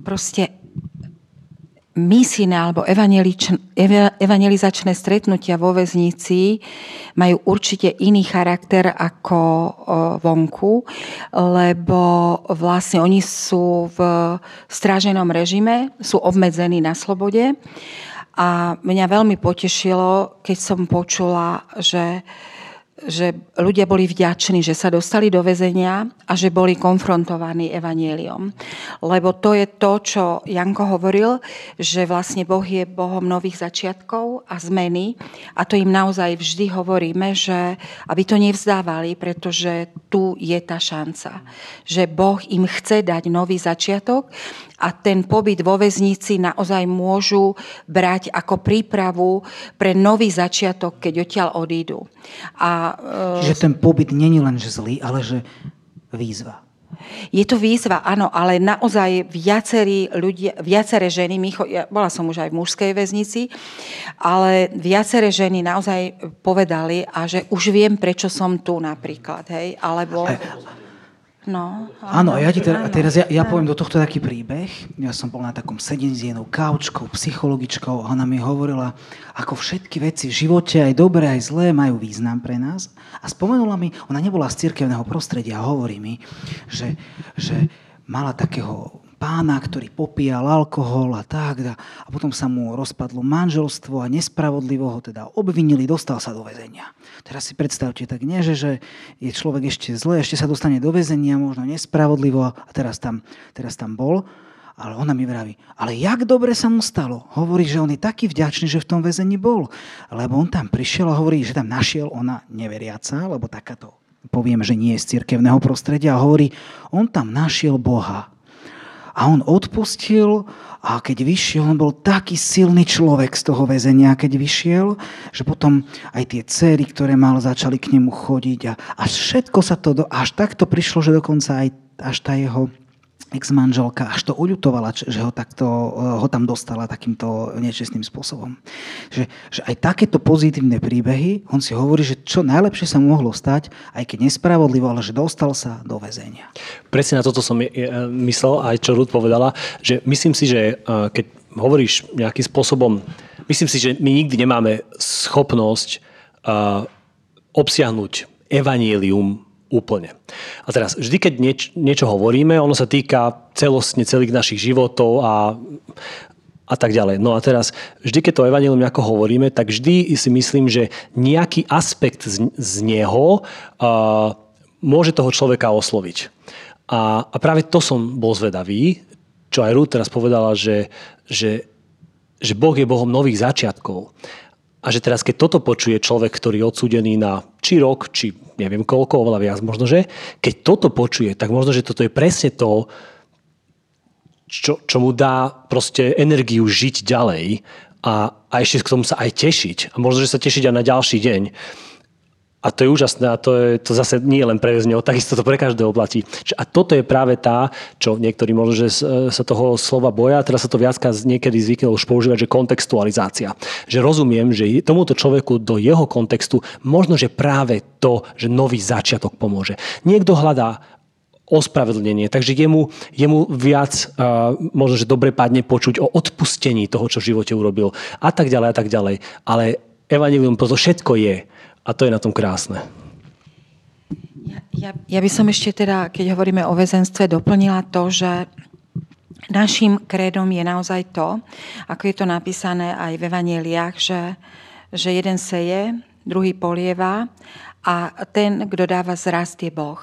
proste misijné alebo evangelizačné stretnutia vo väznici majú určite iný charakter ako vonku, lebo vlastne oni sú v stráženom režime, sú obmedzení na slobode. A mňa veľmi potešilo, keď som počula, že že ľudia boli vďační, že sa dostali do väzenia a že boli konfrontovaní evanieliom. Lebo to je to, čo Janko hovoril, že vlastne Boh je Bohom nových začiatkov a zmeny a to im naozaj vždy hovoríme, že aby to nevzdávali, pretože tu je tá šanca. Že Boh im chce dať nový začiatok a ten pobyt vo väznici naozaj môžu brať ako prípravu pre nový začiatok, keď odtiaľ odídu. A, e, Čiže ten pobyt není len že zlý, ale že výzva. Je to výzva, áno, ale naozaj viacerí ľudia, viaceré ženy, Micho, ja bola som už aj v mužskej väznici, ale viaceré ženy naozaj povedali, a že už viem, prečo som tu napríklad, hej, alebo... No, áno, áno, ja ti teda, teraz ja, ja poviem do tohto taký príbeh. Ja som bol na takom sedení s jednou kaučkou, psychologičkou a ona mi hovorila, ako všetky veci v živote, aj dobré, aj zlé, majú význam pre nás. A spomenula mi, ona nebola z cirkevného prostredia a hovorí mi, že, že mala takého pána, ktorý popíjal alkohol a tak. A potom sa mu rozpadlo manželstvo a nespravodlivo ho teda obvinili, dostal sa do väzenia. Teraz si predstavte, tak nie, že, že je človek ešte zle, ešte sa dostane do väzenia, možno nespravodlivo a teraz tam, teraz tam bol. Ale ona mi vraví, ale jak dobre sa mu stalo. Hovorí, že on je taký vďačný, že v tom väzení bol. Lebo on tam prišiel a hovorí, že tam našiel ona neveriaca, lebo takáto poviem, že nie je z cirkevného prostredia a hovorí, on tam našiel Boha. A on odpustil a keď vyšiel, on bol taký silný človek z toho väzenia, keď vyšiel, že potom aj tie céry, ktoré mal, začali k nemu chodiť a až všetko sa to, do, až takto prišlo, že dokonca aj až tá jeho ex-manželka až to uľutovala, že ho, takto, eh, ho tam dostala takýmto nečestným spôsobom. Že, že aj takéto pozitívne príbehy, on si hovorí, že čo najlepšie sa mu mohlo stať, aj keď nespravodlivo, ale že dostal sa do väzenia. Presne na toto som myslel, aj čo Ruth povedala, že myslím si, že eh, keď hovoríš nejakým spôsobom, myslím si, že my nikdy nemáme schopnosť obsiahnuť evanílium úplne. A teraz, vždy, keď nieč, niečo hovoríme, ono sa týka celostne celých našich životov a, a tak ďalej. No a teraz, vždy, keď to evanilium nejako hovoríme, tak vždy si myslím, že nejaký aspekt z, z neho uh, môže toho človeka osloviť. A, a práve to som bol zvedavý, čo aj Ruth teraz povedala, že, že, že Boh je Bohom nových začiatkov. A že teraz, keď toto počuje človek, ktorý je odsúdený na či rok, či neviem koľko, oveľa viac možno, že keď toto počuje, tak možno, že toto je presne to, čo, čo mu dá proste energiu žiť ďalej a, a ešte k tomu sa aj tešiť. A možno, že sa tešiť aj na ďalší deň. A to je úžasné a to, je, to zase nie len pre väzňov, takisto to pre každého platí. A toto je práve tá, čo niektorí možno, že sa toho slova boja, teraz sa to viacka niekedy zvykne už používať, že kontextualizácia. Že rozumiem, že tomuto človeku do jeho kontextu možno, že práve to, že nový začiatok pomôže. Niekto hľadá ospravedlnenie. Takže jemu, jemu viac uh, možno, že dobre padne počuť o odpustení toho, čo v živote urobil a tak ďalej a tak ďalej. Ale evanilium to všetko je. A to je na tom krásne. Ja, ja, by som ešte teda, keď hovoríme o väzenstve, doplnila to, že našim krédom je naozaj to, ako je to napísané aj v evaneliách, že, že jeden seje, druhý polieva a ten, kto dáva zrast, je Boh.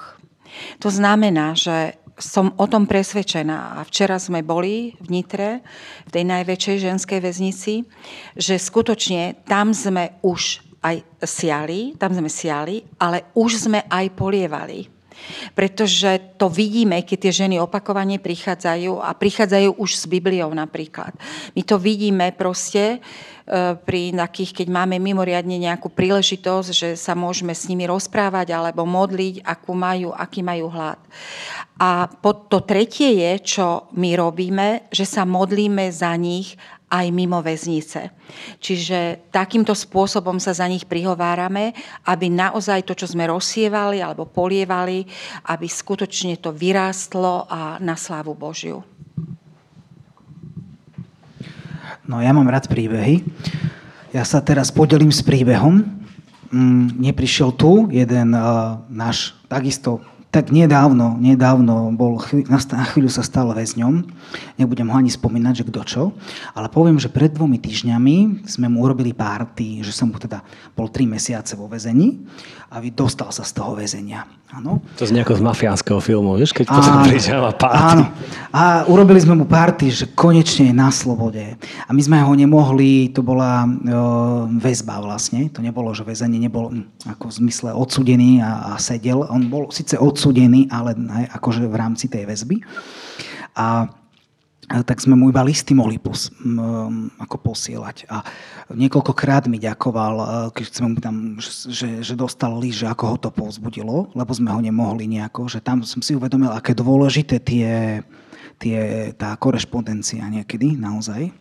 To znamená, že som o tom presvedčená. A včera sme boli v Nitre, v tej najväčšej ženskej väznici, že skutočne tam sme už aj siali, tam sme siali, ale už sme aj polievali. Pretože to vidíme, keď tie ženy opakovane prichádzajú a prichádzajú už s Bibliou napríklad. My to vidíme proste, E, pri takých, keď máme mimoriadne nejakú príležitosť, že sa môžeme s nimi rozprávať alebo modliť, akú majú, aký majú hlad. A to tretie je, čo my robíme, že sa modlíme za nich aj mimo väznice. Čiže takýmto spôsobom sa za nich prihovárame, aby naozaj to, čo sme rozsievali alebo polievali, aby skutočne to vyrástlo a na slávu Božiu. No ja mám rád príbehy. Ja sa teraz podelím s príbehom. Mm, neprišiel tu jeden uh, náš takisto tak nedávno, nedávno bol, na chvíľu sa stal väzňom, nebudem ho ani spomínať, že kto čo, ale poviem, že pred dvomi týždňami sme mu urobili párty, že som mu teda bol tri mesiace vo väzení a dostal sa z toho väzenia. Áno. To z nejakého z mafiánskeho filmu, vieš, keď potom príde na párty. Áno. A urobili sme mu párty, že konečne je na slobode. A my sme ho nemohli, to bola e, väzba vlastne, to nebolo, že väzenie nebol hm, ako v zmysle odsudený a, a sedel. On bol síce odsudený, ale ne, akože v rámci tej väzby. A tak sme mu iba listy mohli pos, m, ako posielať. A niekoľkokrát mi ďakoval, e, keď sme mu tam, že, že dostal list, že ako ho to povzbudilo, lebo sme ho nemohli nejako, že tam som si uvedomil, aké dôležité tie, tie, tá korešpondencia niekedy, naozaj.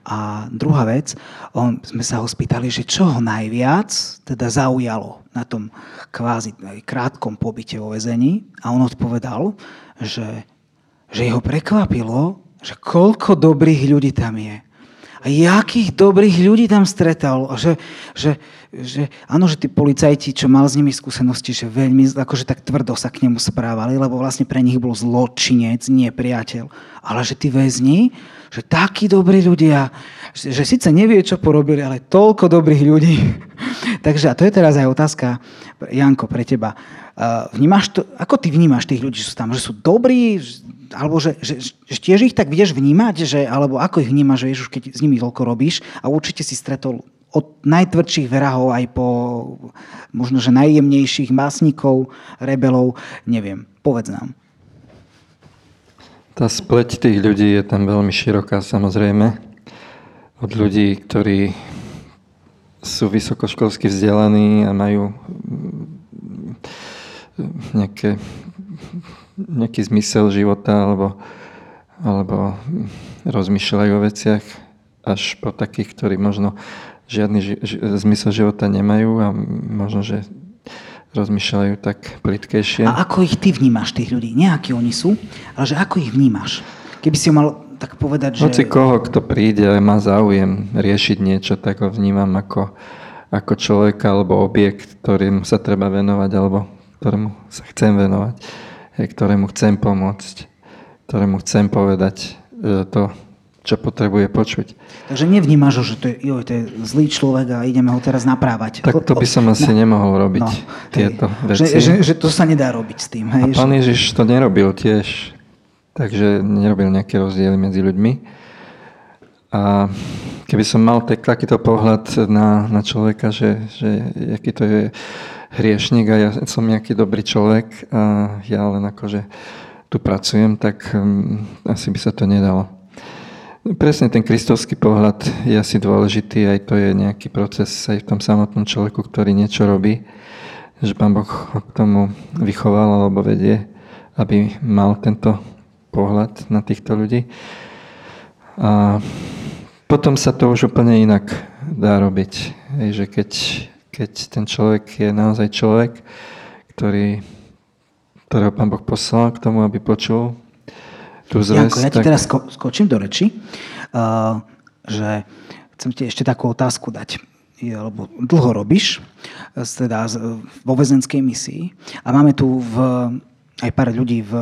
A druhá vec, on, sme sa ho spýtali, že čo ho najviac teda zaujalo na tom kvázi krátkom pobyte vo vezení a on odpovedal, že, že jeho prekvapilo, že koľko dobrých ľudí tam je. A jakých dobrých ľudí tam stretal. Že, že, že, áno, že tí policajti, čo mal s nimi skúsenosti, že veľmi akože tak tvrdo sa k nemu správali, lebo vlastne pre nich bol zločinec, nie priateľ. Ale že tí väzni, že takí dobrí ľudia, že, síce nevie, čo porobili, ale toľko dobrých ľudí. [laughs] Takže a to je teraz aj otázka, Janko, pre teba. Vnímaš to, ako ty vnímaš tých ľudí, že sú tam, že sú dobrí, alebo že, že, že tiež ich tak vieš vnímať, že, alebo ako ich vnímaš, že Ježiš, keď s nimi toľko robíš a určite si stretol od najtvrdších verahov aj po možno, že najjemnejších básnikov, rebelov, neviem. Povedz nám. Tá spleť tých ľudí je tam veľmi široká samozrejme. Od ľudí, ktorí sú vysokoškolsky vzdelaní a majú nejaké nejaký zmysel života alebo, alebo rozmýšľajú o veciach až po takých, ktorí možno žiadny ži- zmysel života nemajú a možno, že rozmýšľajú tak plitkejšie. A ako ich ty vnímaš, tých ľudí? Nejakí oni sú, ale že ako ich vnímaš? Keby si mal tak povedať, že... Hoci koho, kto príde a má záujem riešiť niečo, tak ho vnímam ako, ako človeka alebo objekt, ktorým sa treba venovať alebo ktorému sa chcem venovať ktorému chcem pomôcť, ktorému chcem povedať e, to, čo potrebuje počuť. Takže nevnímaš ho, že to je, jo, to je zlý človek a ideme ho teraz naprávať. Tak to by som asi no, nemohol robiť, no, tieto hej, veci. Že, že, že to sa nedá robiť s tým. Hej, a pán Ježiš to nerobil tiež, takže nerobil nejaké rozdiely medzi ľuďmi. A keby som mal tak, takýto pohľad na, na človeka, že, že aký to je hriešnik a ja som nejaký dobrý človek a ja len akože tu pracujem, tak um, asi by sa to nedalo. Presne ten kristovský pohľad je asi dôležitý, aj to je nejaký proces aj v tom samotnom človeku, ktorý niečo robí, že Pán Boh ho k tomu vychoval alebo vedie, aby mal tento pohľad na týchto ľudí. A potom sa to už úplne inak dá robiť. Hej, že keď keď ten človek je naozaj človek, ktorý, ktorého Pán Boh poslal k tomu, aby počul Janko, ja ti tak... teraz sko- skočím do reči, uh, že chcem ti ešte takú otázku dať lebo dlho robíš teda vo väzenskej misii a máme tu v, aj pár ľudí v,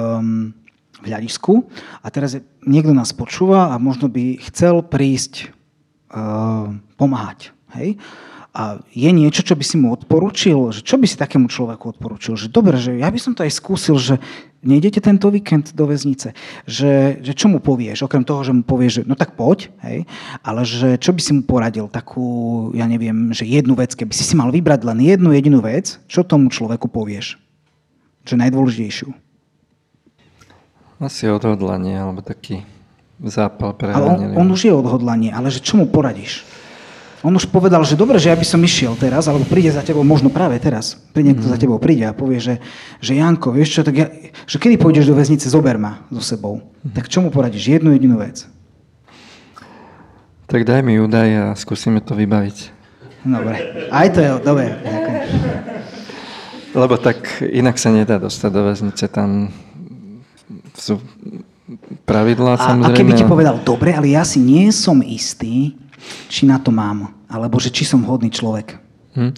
v hľadisku a teraz niekto nás počúva a možno by chcel prísť uh, pomáhať. Hej? A je niečo, čo by si mu odporučil? Že čo by si takému človeku odporučil? Že dobre, že ja by som to aj skúsil, že nejdete tento víkend do väznice. Že, že čo mu povieš? Okrem toho, že mu povieš, že no tak poď, hej? ale že čo by si mu poradil? Takú, ja neviem, že jednu vec, keby si si mal vybrať len jednu jedinú vec, čo tomu človeku povieš? Že najdôležitejšiu. Asi odhodlanie, alebo taký zápal pre Ale on, on už je odhodlanie, ale že čo mu poradíš? On už povedal, že dobre, že ja by som išiel teraz, alebo príde za tebou, možno práve teraz, príde niekto mm. za tebou príde a povie, že, že Janko, vieš čo, tak ja, že kedy pôjdeš do väznice, zober ma so sebou. Mm. Tak čo mu poradíš? Jednu jedinú vec. Tak daj mi údaj a skúsime to vybaviť. Dobre, aj to je, dobre. Lebo tak inak sa nedá dostať do väznice, tam sú pravidlá a, samozrejme. A keby ti povedal, dobre, ale ja si nie som istý, či na to mám, alebo že či som hodný človek. Hm.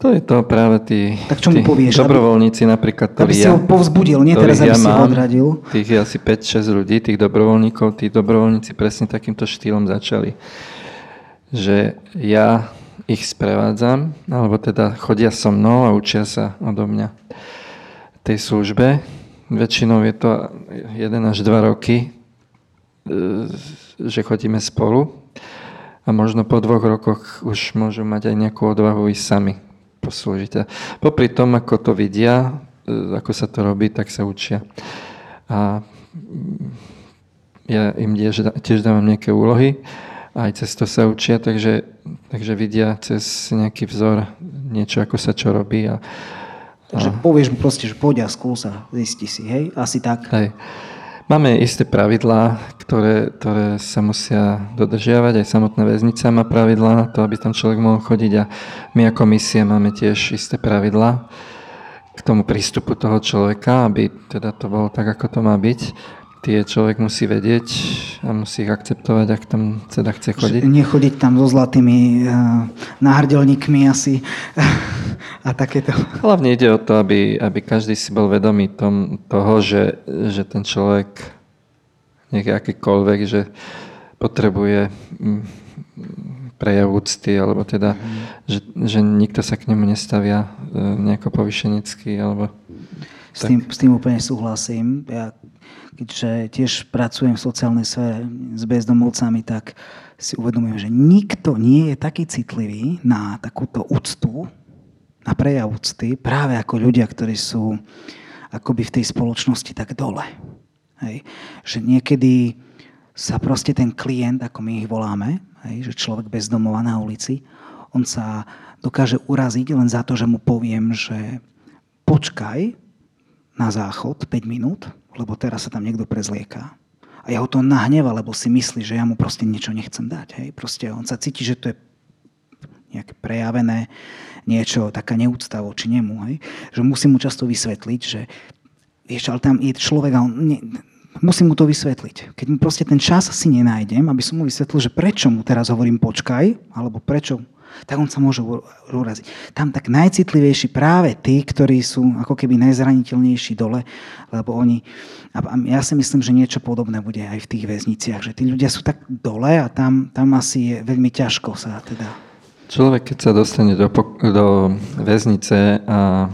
To je to práve tí, tak čo tí povieš, dobrovoľníci aby, napríklad, ktorí ja, si ho povzbudil, nie teraz, aby ja si ho odradil. Tých je asi 5-6 ľudí, tých dobrovoľníkov, tí dobrovoľníci presne takýmto štýlom začali. Že ja ich sprevádzam, alebo teda chodia so mnou a učia sa odo mňa tej službe. Väčšinou je to 1 až 2 roky, e, že chodíme spolu a možno po dvoch rokoch už môžu mať aj nejakú odvahu ísť sami poslúžiť. A popri tom, ako to vidia, e, ako sa to robí, tak sa učia. A ja im tiež, tiež dávam nejaké úlohy, aj cez to sa učia, takže, takže vidia cez nejaký vzor niečo, ako sa čo robí. A, takže a... povieš mu proste, že poď a skúsa, zisti si, hej? Asi tak. Hej. Máme isté pravidlá, ktoré, ktoré sa musia dodržiavať. Aj samotná väznica má pravidlá na to, aby tam človek mohol chodiť a my ako misie máme tiež isté pravidlá k tomu prístupu toho človeka, aby teda to bolo tak, ako to má byť tie človek musí vedieť a musí ich akceptovať, ak tam teda chce chodiť. Nechodiť tam so zlatými uh, náhrdelníkmi asi [laughs] a takéto. Hlavne ide o to, aby, aby každý si bol vedomý tom, toho, že, že ten človek akýkoľvek, že potrebuje mm, prejav úcty, alebo teda, mm. že, že nikto sa k nemu nestavia e, nejako povyšenecky, alebo... S tým, s tým úplne súhlasím. Ja keďže tiež pracujem v sociálnej sfére s bezdomovcami, tak si uvedomujem, že nikto nie je taký citlivý na takúto úctu, na prejav úcty, práve ako ľudia, ktorí sú akoby v tej spoločnosti tak dole. Hej. Že niekedy sa proste ten klient, ako my ich voláme, hej, že človek bez domova na ulici, on sa dokáže uraziť len za to, že mu poviem, že počkaj na záchod 5 minút, lebo teraz sa tam niekto prezlieká. A ja ho to nahneva, lebo si myslí, že ja mu proste niečo nechcem dať. Hej? Proste on sa cíti, že to je nejaké prejavené niečo, taká neúcta voči nemu. Hej? Že musím mu často vysvetliť, že vieš, ale tam je človek a on ne, musím mu to vysvetliť. Keď mu proste ten čas si nenájdem, aby som mu vysvetlil, že prečo mu teraz hovorím počkaj, alebo prečo tak on sa môže uraziť. Tam tak najcitlivejší práve tí, ktorí sú ako keby najzraniteľnejší dole, lebo oni, a ja si myslím, že niečo podobné bude aj v tých väzniciach, že tí ľudia sú tak dole a tam, tam asi je veľmi ťažko sa teda... Človek, keď sa dostane do, do väznice a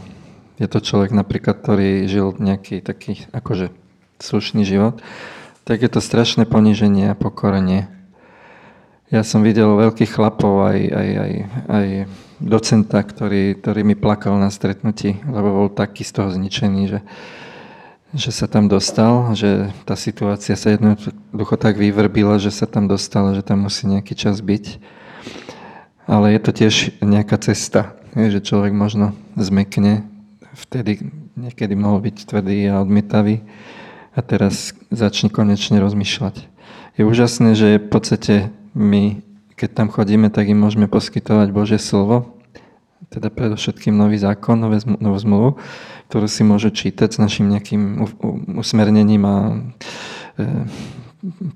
je to človek napríklad, ktorý žil nejaký taký akože slušný život, tak je to strašné poníženie a pokorenie ja som videl veľkých chlapov, aj, aj, aj, aj docenta, ktorý, ktorý mi plakal na stretnutí, lebo bol taký z toho zničený, že, že sa tam dostal, že tá situácia sa jednoducho tak vyvrbila, že sa tam dostal, že tam musí nejaký čas byť. Ale je to tiež nejaká cesta, že človek možno zmekne, vtedy niekedy mohol byť tvrdý a odmietavý a teraz začne konečne rozmýšľať. Je úžasné, že v podstate my, keď tam chodíme, tak im môžeme poskytovať Božie slovo, teda predovšetkým nový zákon, novú zmluvu, ktorú si môžu čítať s našim nejakým usmernením a e,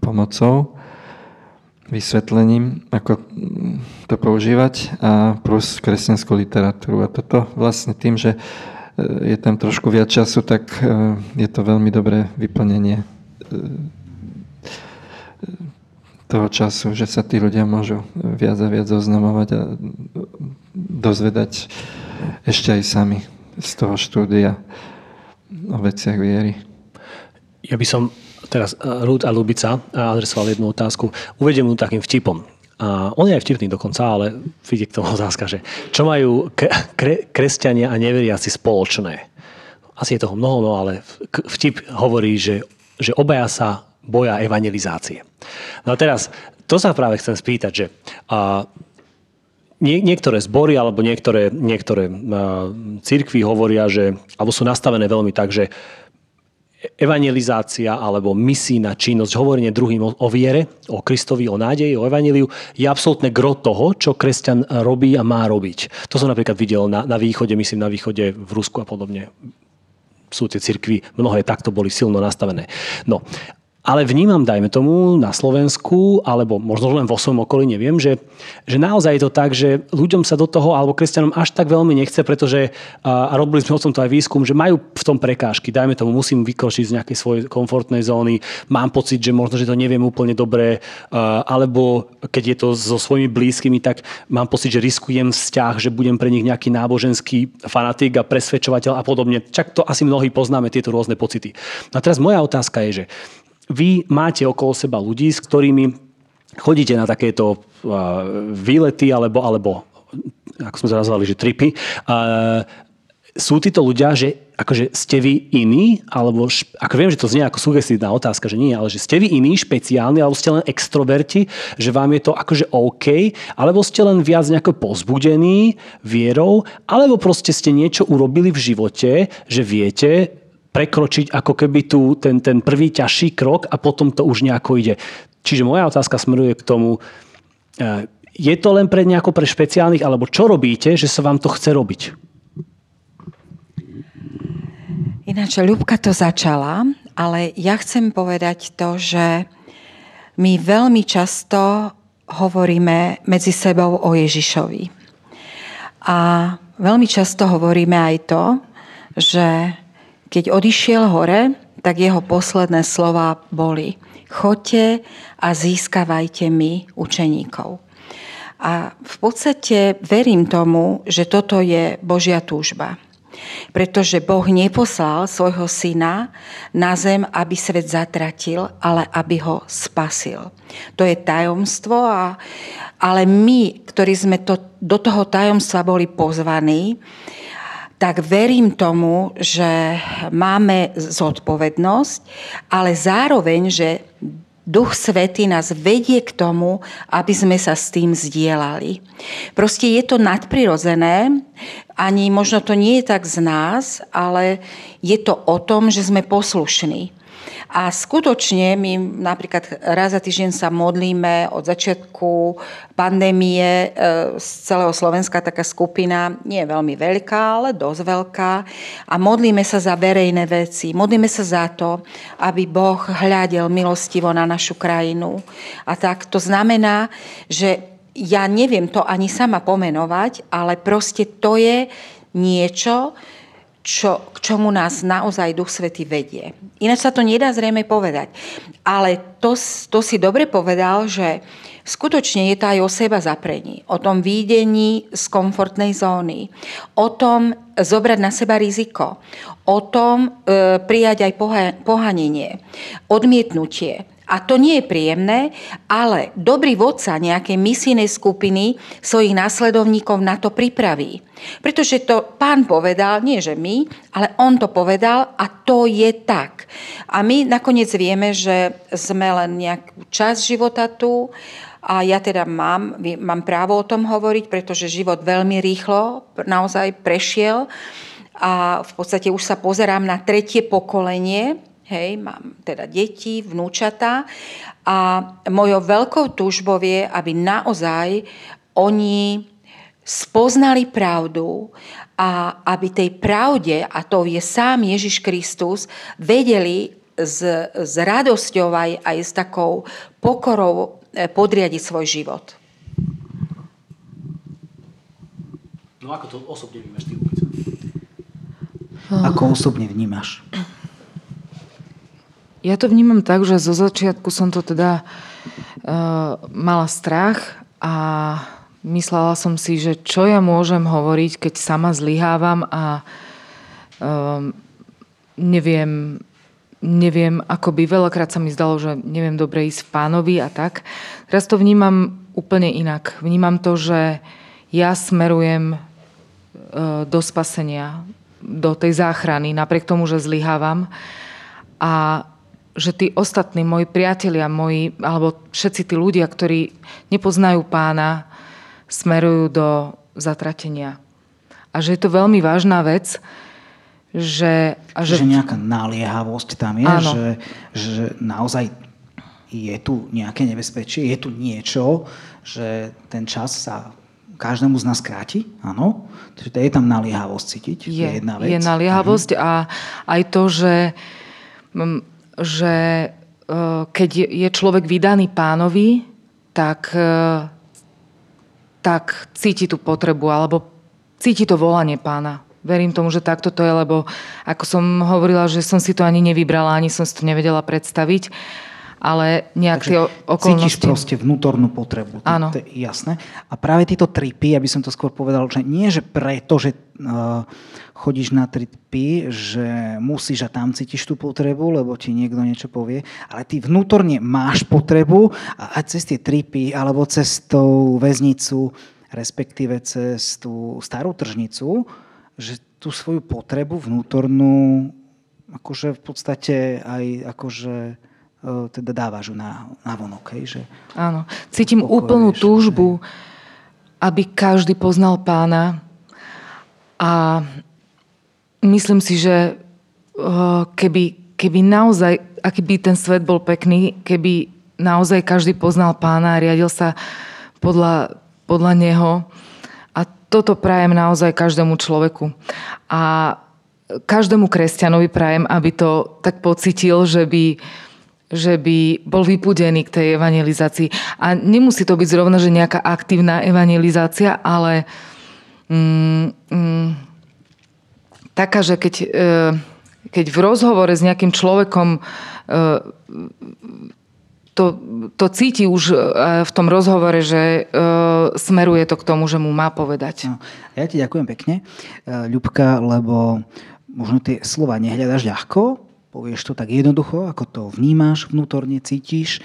pomocou, vysvetlením, ako to používať a plus kresťanskú literatúru. A toto vlastne tým, že e, je tam trošku viac času, tak e, je to veľmi dobré vyplnenie e, toho času, že sa tí ľudia môžu viac a viac oznamovať a dozvedať ešte aj sami z toho štúdia o veciach viery. Ja by som teraz Rúd a Lubica adresoval jednu otázku. Uvediem mu takým vtipom. A on je aj vtipný dokonca, ale vidie k tomu [laughs] otázka, že čo majú kre, kresťania a neveriaci spoločné? asi je toho mnoho, no ale vtip hovorí, že, že obaja sa boja evangelizácie. No a teraz, to sa práve chcem spýtať, že a, nie, niektoré zbory alebo niektoré, niektoré a, církvy hovoria, že, alebo sú nastavené veľmi tak, že evangelizácia alebo misijná činnosť, hovorenie druhým o, viere, o Kristovi, o nádeji, o evaneliu, je absolútne gro toho, čo kresťan robí a má robiť. To som napríklad videl na, na východe, myslím na východe v Rusku a podobne sú tie cirkvy, mnohé takto boli silno nastavené. No, ale vnímam, dajme tomu, na Slovensku, alebo možno len vo svojom okolí, neviem, že, že naozaj je to tak, že ľuďom sa do toho, alebo kresťanom až tak veľmi nechce, pretože, a, robili sme o tomto aj výskum, že majú v tom prekážky. Dajme tomu, musím vykročiť z nejakej svojej komfortnej zóny, mám pocit, že možno, že to neviem úplne dobre, alebo keď je to so svojimi blízkymi, tak mám pocit, že riskujem vzťah, že budem pre nich nejaký náboženský fanatik a presvedčovateľ a podobne. Čak to asi mnohí poznáme, tieto rôzne pocity. A teraz moja otázka je, že vy máte okolo seba ľudí, s ktorými chodíte na takéto výlety alebo, alebo ako sme to nazvali, že tripy. Sú títo ľudia, že akože ste vy iní, alebo ako viem, že to znie ako sugestívna otázka, že nie, ale že ste vy iní, špeciálni, alebo ste len extroverti, že vám je to akože OK, alebo ste len viac nejako pozbudení vierou, alebo proste ste niečo urobili v živote, že viete, prekročiť ako keby tu ten, ten prvý ťažší krok a potom to už nejako ide. Čiže moja otázka smeruje k tomu, e, je to len pre nejako pre špeciálnych, alebo čo robíte, že sa vám to chce robiť? Ináč, Ľubka to začala, ale ja chcem povedať to, že my veľmi často hovoríme medzi sebou o Ježišovi. A veľmi často hovoríme aj to, že keď odišiel hore, tak jeho posledné slova boli Choďte a získavajte mi učeníkov. A v podstate verím tomu, že toto je Božia túžba. Pretože Boh neposlal svojho syna na zem, aby svet zatratil, ale aby ho spasil. To je tajomstvo, a, ale my, ktorí sme to, do toho tajomstva boli pozvaní, tak verím tomu, že máme zodpovednosť, ale zároveň, že Duch Svety nás vedie k tomu, aby sme sa s tým zdieľali. Proste je to nadprirodzené, ani možno to nie je tak z nás, ale je to o tom, že sme poslušní. A skutočne my napríklad raz za týždeň sa modlíme od začiatku pandémie e, z celého Slovenska taká skupina, nie je veľmi veľká, ale dosť veľká. A modlíme sa za verejné veci. Modlíme sa za to, aby Boh hľadel milostivo na našu krajinu. A tak to znamená, že ja neviem to ani sama pomenovať, ale proste to je niečo, čo, k čomu nás naozaj Duch Svety vedie. Ináč sa to nedá zrejme povedať. Ale to, to si dobre povedal, že skutočne je to aj o seba zaprení, o tom výdení z komfortnej zóny, o tom zobrať na seba riziko, o tom e, prijať aj pohanenie, odmietnutie, a to nie je príjemné, ale dobrý vodca nejakej misijnej skupiny svojich následovníkov na to pripraví. Pretože to pán povedal, nie že my, ale on to povedal a to je tak. A my nakoniec vieme, že sme len nejakú časť života tu a ja teda mám, mám právo o tom hovoriť, pretože život veľmi rýchlo naozaj prešiel a v podstate už sa pozerám na tretie pokolenie Hej, mám teda deti, vnúčata a mojou veľkou túžbou je, aby naozaj oni spoznali pravdu a aby tej pravde, a to je sám Ježiš Kristus, vedeli s, s radosťou aj, aj s takou pokorou eh, podriadiť svoj život. No ako to osobne vnímaš ty, Ako osobne vnímaš? Ja to vnímam tak, že zo začiatku som to teda uh, mala strach a myslela som si, že čo ja môžem hovoriť, keď sama zlyhávam a uh, neviem, neviem, by veľakrát sa mi zdalo, že neviem dobre ísť v pánovi a tak. Teraz to vnímam úplne inak. Vnímam to, že ja smerujem uh, do spasenia. do tej záchrany, napriek tomu, že zlyhávam. A že tí ostatní, moji priatelia, moji, alebo všetci tí ľudia, ktorí nepoznajú pána, smerujú do zatratenia. A že je to veľmi vážna vec, že... A že... že nejaká naliehavosť tam je, že, že naozaj je tu nejaké nebezpečie, je tu niečo, že ten čas sa každému z nás kráti, áno. Takže je tam naliehavosť cítiť, je, je jedna vec. Je naliehavosť mhm. a aj to, že, že e, keď je človek vydaný pánovi, tak, e, tak cíti tú potrebu, alebo cíti to volanie pána. Verím tomu, že takto to je, lebo ako som hovorila, že som si to ani nevybrala, ani som si to nevedela predstaviť ale nejak Takže tie okolnosti... Cítiš proste vnútornú potrebu. Áno. To, to je jasné. A práve tieto tripy, aby som to skôr povedal, že nie, že preto, že uh, chodíš na tripy, že musíš a tam cítiš tú potrebu, lebo ti niekto niečo povie, ale ty vnútorne máš potrebu a aj cez tie tripy, alebo cez tú väznicu, respektíve cez tú starú tržnicu, že tú svoju potrebu vnútornú akože v podstate aj akože teda dávaš ju na, na vonok. Hej, že Áno. Cítim úplnú túžbu, hej. aby každý poznal pána a myslím si, že e, keby, keby naozaj, aký by ten svet bol pekný, keby naozaj každý poznal pána a riadil sa podľa, podľa neho. A toto prajem naozaj každému človeku. A každému kresťanovi prajem, aby to tak pocitil, že by že by bol vypudený k tej evangelizácii. A nemusí to byť zrovna, že nejaká aktívna evangelizácia, ale mm, mm, taká, že keď, e, keď v rozhovore s nejakým človekom e, to, to cíti už e, v tom rozhovore, že e, smeruje to k tomu, že mu má povedať. No, ja ti ďakujem pekne, e, Ľubka, lebo možno tie slova nehľadaš ľahko, povieš to tak jednoducho, ako to vnímáš vnútorne, cítiš,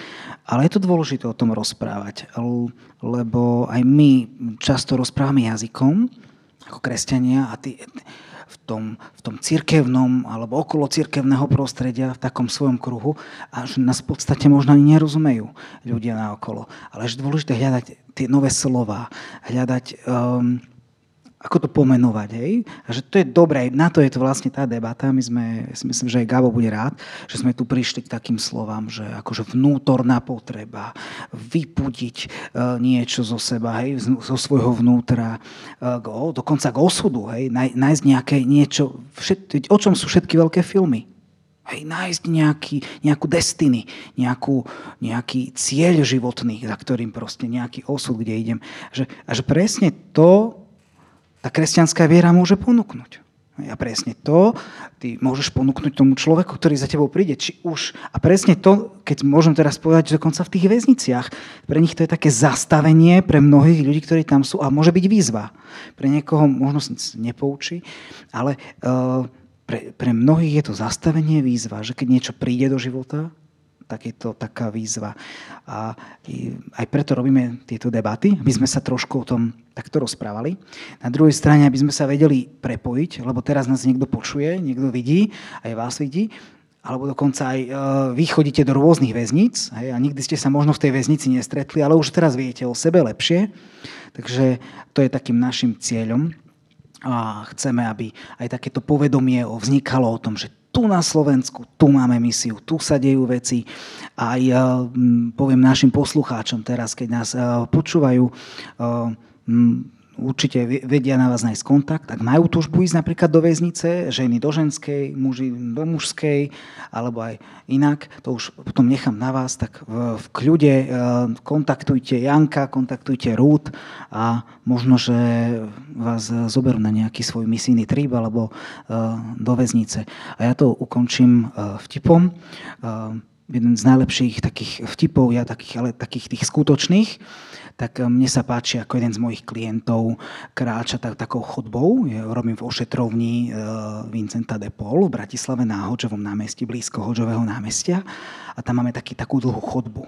ale je to dôležité o tom rozprávať, lebo aj my často rozprávame jazykom, ako kresťania, a ty v tom, v tom cirkevnom alebo okolo cirkevného prostredia, v takom svojom kruhu, a že nás v podstate možno ani nerozumejú ľudia na okolo. Ale je dôležité hľadať tie nové slova, hľadať um, ako to pomenovať, hej? A že to je dobré, na to je to vlastne tá debata. My sme, ja si myslím, že aj Gabo bude rád, že sme tu prišli k takým slovám, že akože vnútorná potreba, vypudiť uh, niečo zo seba, hej, zo svojho vnútra, uh, go, dokonca k osudu, hej, Naj, nájsť nejaké niečo, všet, o čom sú všetky veľké filmy. Hej, nájsť nejaký, nejakú destiny, nejakú, nejaký cieľ životný, za ktorým proste nejaký osud, kde idem. Že, a že presne to tá kresťanská viera môže ponúknuť. A presne to ty môžeš ponúknuť tomu človeku, ktorý za tebou príde. Či už, a presne to, keď môžem teraz povedať, že dokonca v tých väzniciach, pre nich to je také zastavenie pre mnohých ľudí, ktorí tam sú a môže byť výzva. Pre niekoho možno sa nepoučí, ale uh, pre, pre mnohých je to zastavenie výzva, že keď niečo príde do života, tak je to taká výzva. A aj preto robíme tieto debaty, aby sme sa trošku o tom takto rozprávali. Na druhej strane, aby sme sa vedeli prepojiť, lebo teraz nás niekto počuje, niekto vidí, aj vás vidí, alebo dokonca aj e, vy chodíte do rôznych väzníc hej, a nikdy ste sa možno v tej väznici nestretli, ale už teraz viete o sebe lepšie. Takže to je takým našim cieľom. A chceme, aby aj takéto povedomie vznikalo o tom, že tu na Slovensku, tu máme misiu, tu sa dejú veci. Aj poviem našim poslucháčom teraz, keď nás eh, počúvajú, eh, určite vedia na vás nájsť kontakt. Ak majú túžbu ísť napríklad do väznice, ženy do ženskej, muži do mužskej, alebo aj inak, to už potom nechám na vás, tak v, v kľude e, kontaktujte Janka, kontaktujte Rút a možno, že vás zoberú na nejaký svoj misijný trip alebo e, do väznice. A ja to ukončím e, vtipom. Jeden z najlepších takých vtipov, ja takých, ale takých tých skutočných tak eh, mne sa páči, ako jeden z mojich klientov kráča tak, takou chodbou. Ja robím v ošetrovni e, Vincenta de Paul v Bratislave na Hoďovom námestí, blízko Hoďového námestia. A tam máme taký, takú dlhú chodbu.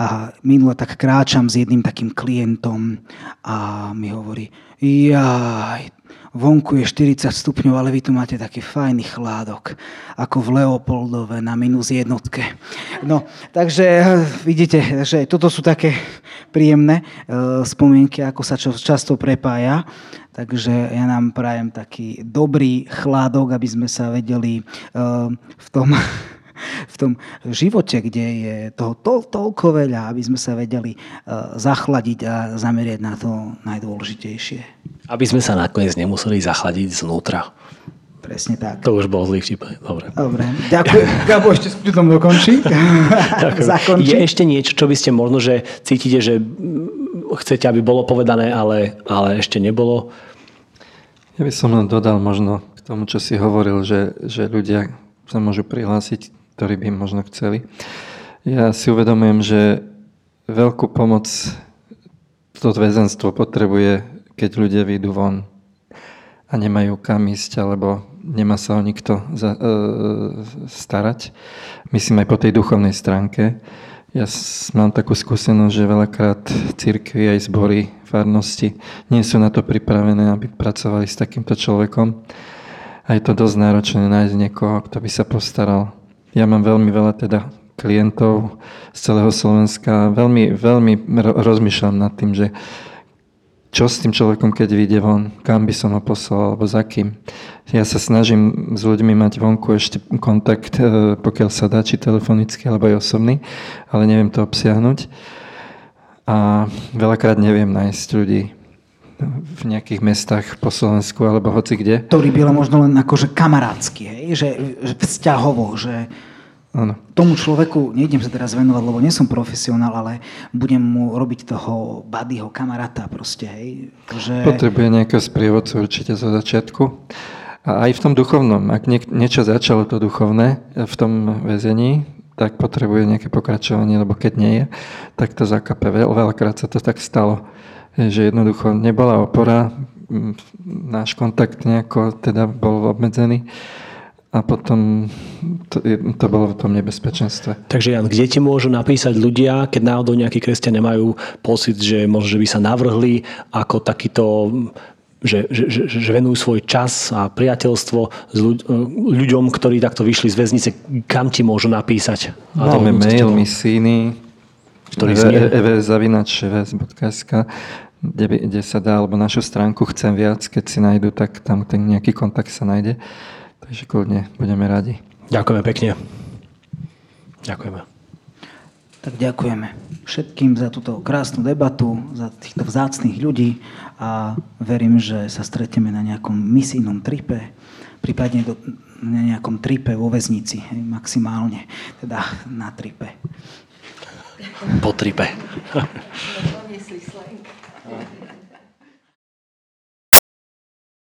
A minule tak kráčam s jedným takým klientom a mi hovorí, jaj, vonku je 40 stupňov, ale vy tu máte taký fajný chládok, ako v Leopoldove na minus jednotke. No, takže eh, vidíte, že toto sú také príjemné spomienky, ako sa často prepája. Takže ja nám prajem taký dobrý chládok, aby sme sa vedeli uh, v tom [laughs] v tom živote, kde je toho to, toľko veľa, aby sme sa vedeli uh, zachladiť a zameriať na to najdôležitejšie. Aby sme sa nakoniec nemuseli zachladiť znútra. Presne tak. To už bol zlý vtip. Dobre. Dobre. Ďakujem. [laughs] Gabo ešte s kľudom dokončí. [laughs] Je ešte niečo, čo by ste možno, že cítite, že chcete, aby bolo povedané, ale, ale ešte nebolo? Ja by som len dodal možno k tomu, čo si hovoril, že, že ľudia sa môžu prihlásiť ktorí by možno chceli. Ja si uvedomujem, že veľkú pomoc to väzenstvo potrebuje, keď ľudia vyjdú von a nemajú kam ísť, alebo nemá sa o nikto za, e, starať. Myslím aj po tej duchovnej stránke. Ja mám takú skúsenosť, že veľakrát církvy aj zbory, farnosti nie sú na to pripravené, aby pracovali s takýmto človekom. A je to dosť náročné nájsť niekoho, kto by sa postaral ja mám veľmi veľa teda klientov z celého Slovenska. Veľmi, veľmi rozmýšľam nad tým, že čo s tým človekom, keď vyjde von, kam by som ho poslal, alebo za kým. Ja sa snažím s ľuďmi mať vonku ešte kontakt, e, pokiaľ sa dá, či telefonicky, alebo aj osobný, ale neviem to obsiahnuť. A veľakrát neviem nájsť ľudí v nejakých mestách po Slovensku alebo hoci kde. Ktorý by možno len akože kamarádsky, hej? Že, že vzťahovo, že ano. tomu človeku nejdem sa teraz venovať, lebo nie som profesionál, ale budem mu robiť toho buddyho kamaráta proste, hej? Že... Potrebuje nejakého sprievodcu určite zo začiatku. A aj v tom duchovnom, ak niečo začalo to duchovné v tom väzení, tak potrebuje nejaké pokračovanie, lebo keď nie je, tak to zakape. Veľakrát sa to tak stalo že jednoducho nebola opora, náš kontakt nejako teda bol obmedzený a potom to, to bolo v tom nebezpečenstve. Takže Jan, kde ti môžu napísať ľudia, keď náhodou nejakí kresťania majú pocit, že možno, že by sa navrhli ako takýto že, že, že, že venujú svoj čas a priateľstvo s ľuď, ľuďom, ktorí takto vyšli z väznice, kam ti môžu napísať? Máme mail misíny, ktorý znie? kde, kde sa dá, alebo našu stránku chcem viac, keď si nájdu, tak tam ten nejaký kontakt sa nájde. Kľudne budeme radi. Ďakujeme pekne. Ďakujeme. Tak ďakujeme všetkým za túto krásnu debatu, za týchto vzácných ľudí a verím, že sa stretneme na nejakom misijnom tripe, prípadne do, na nejakom tripe vo väznici, maximálne, teda na tripe. Po tripe. [laughs]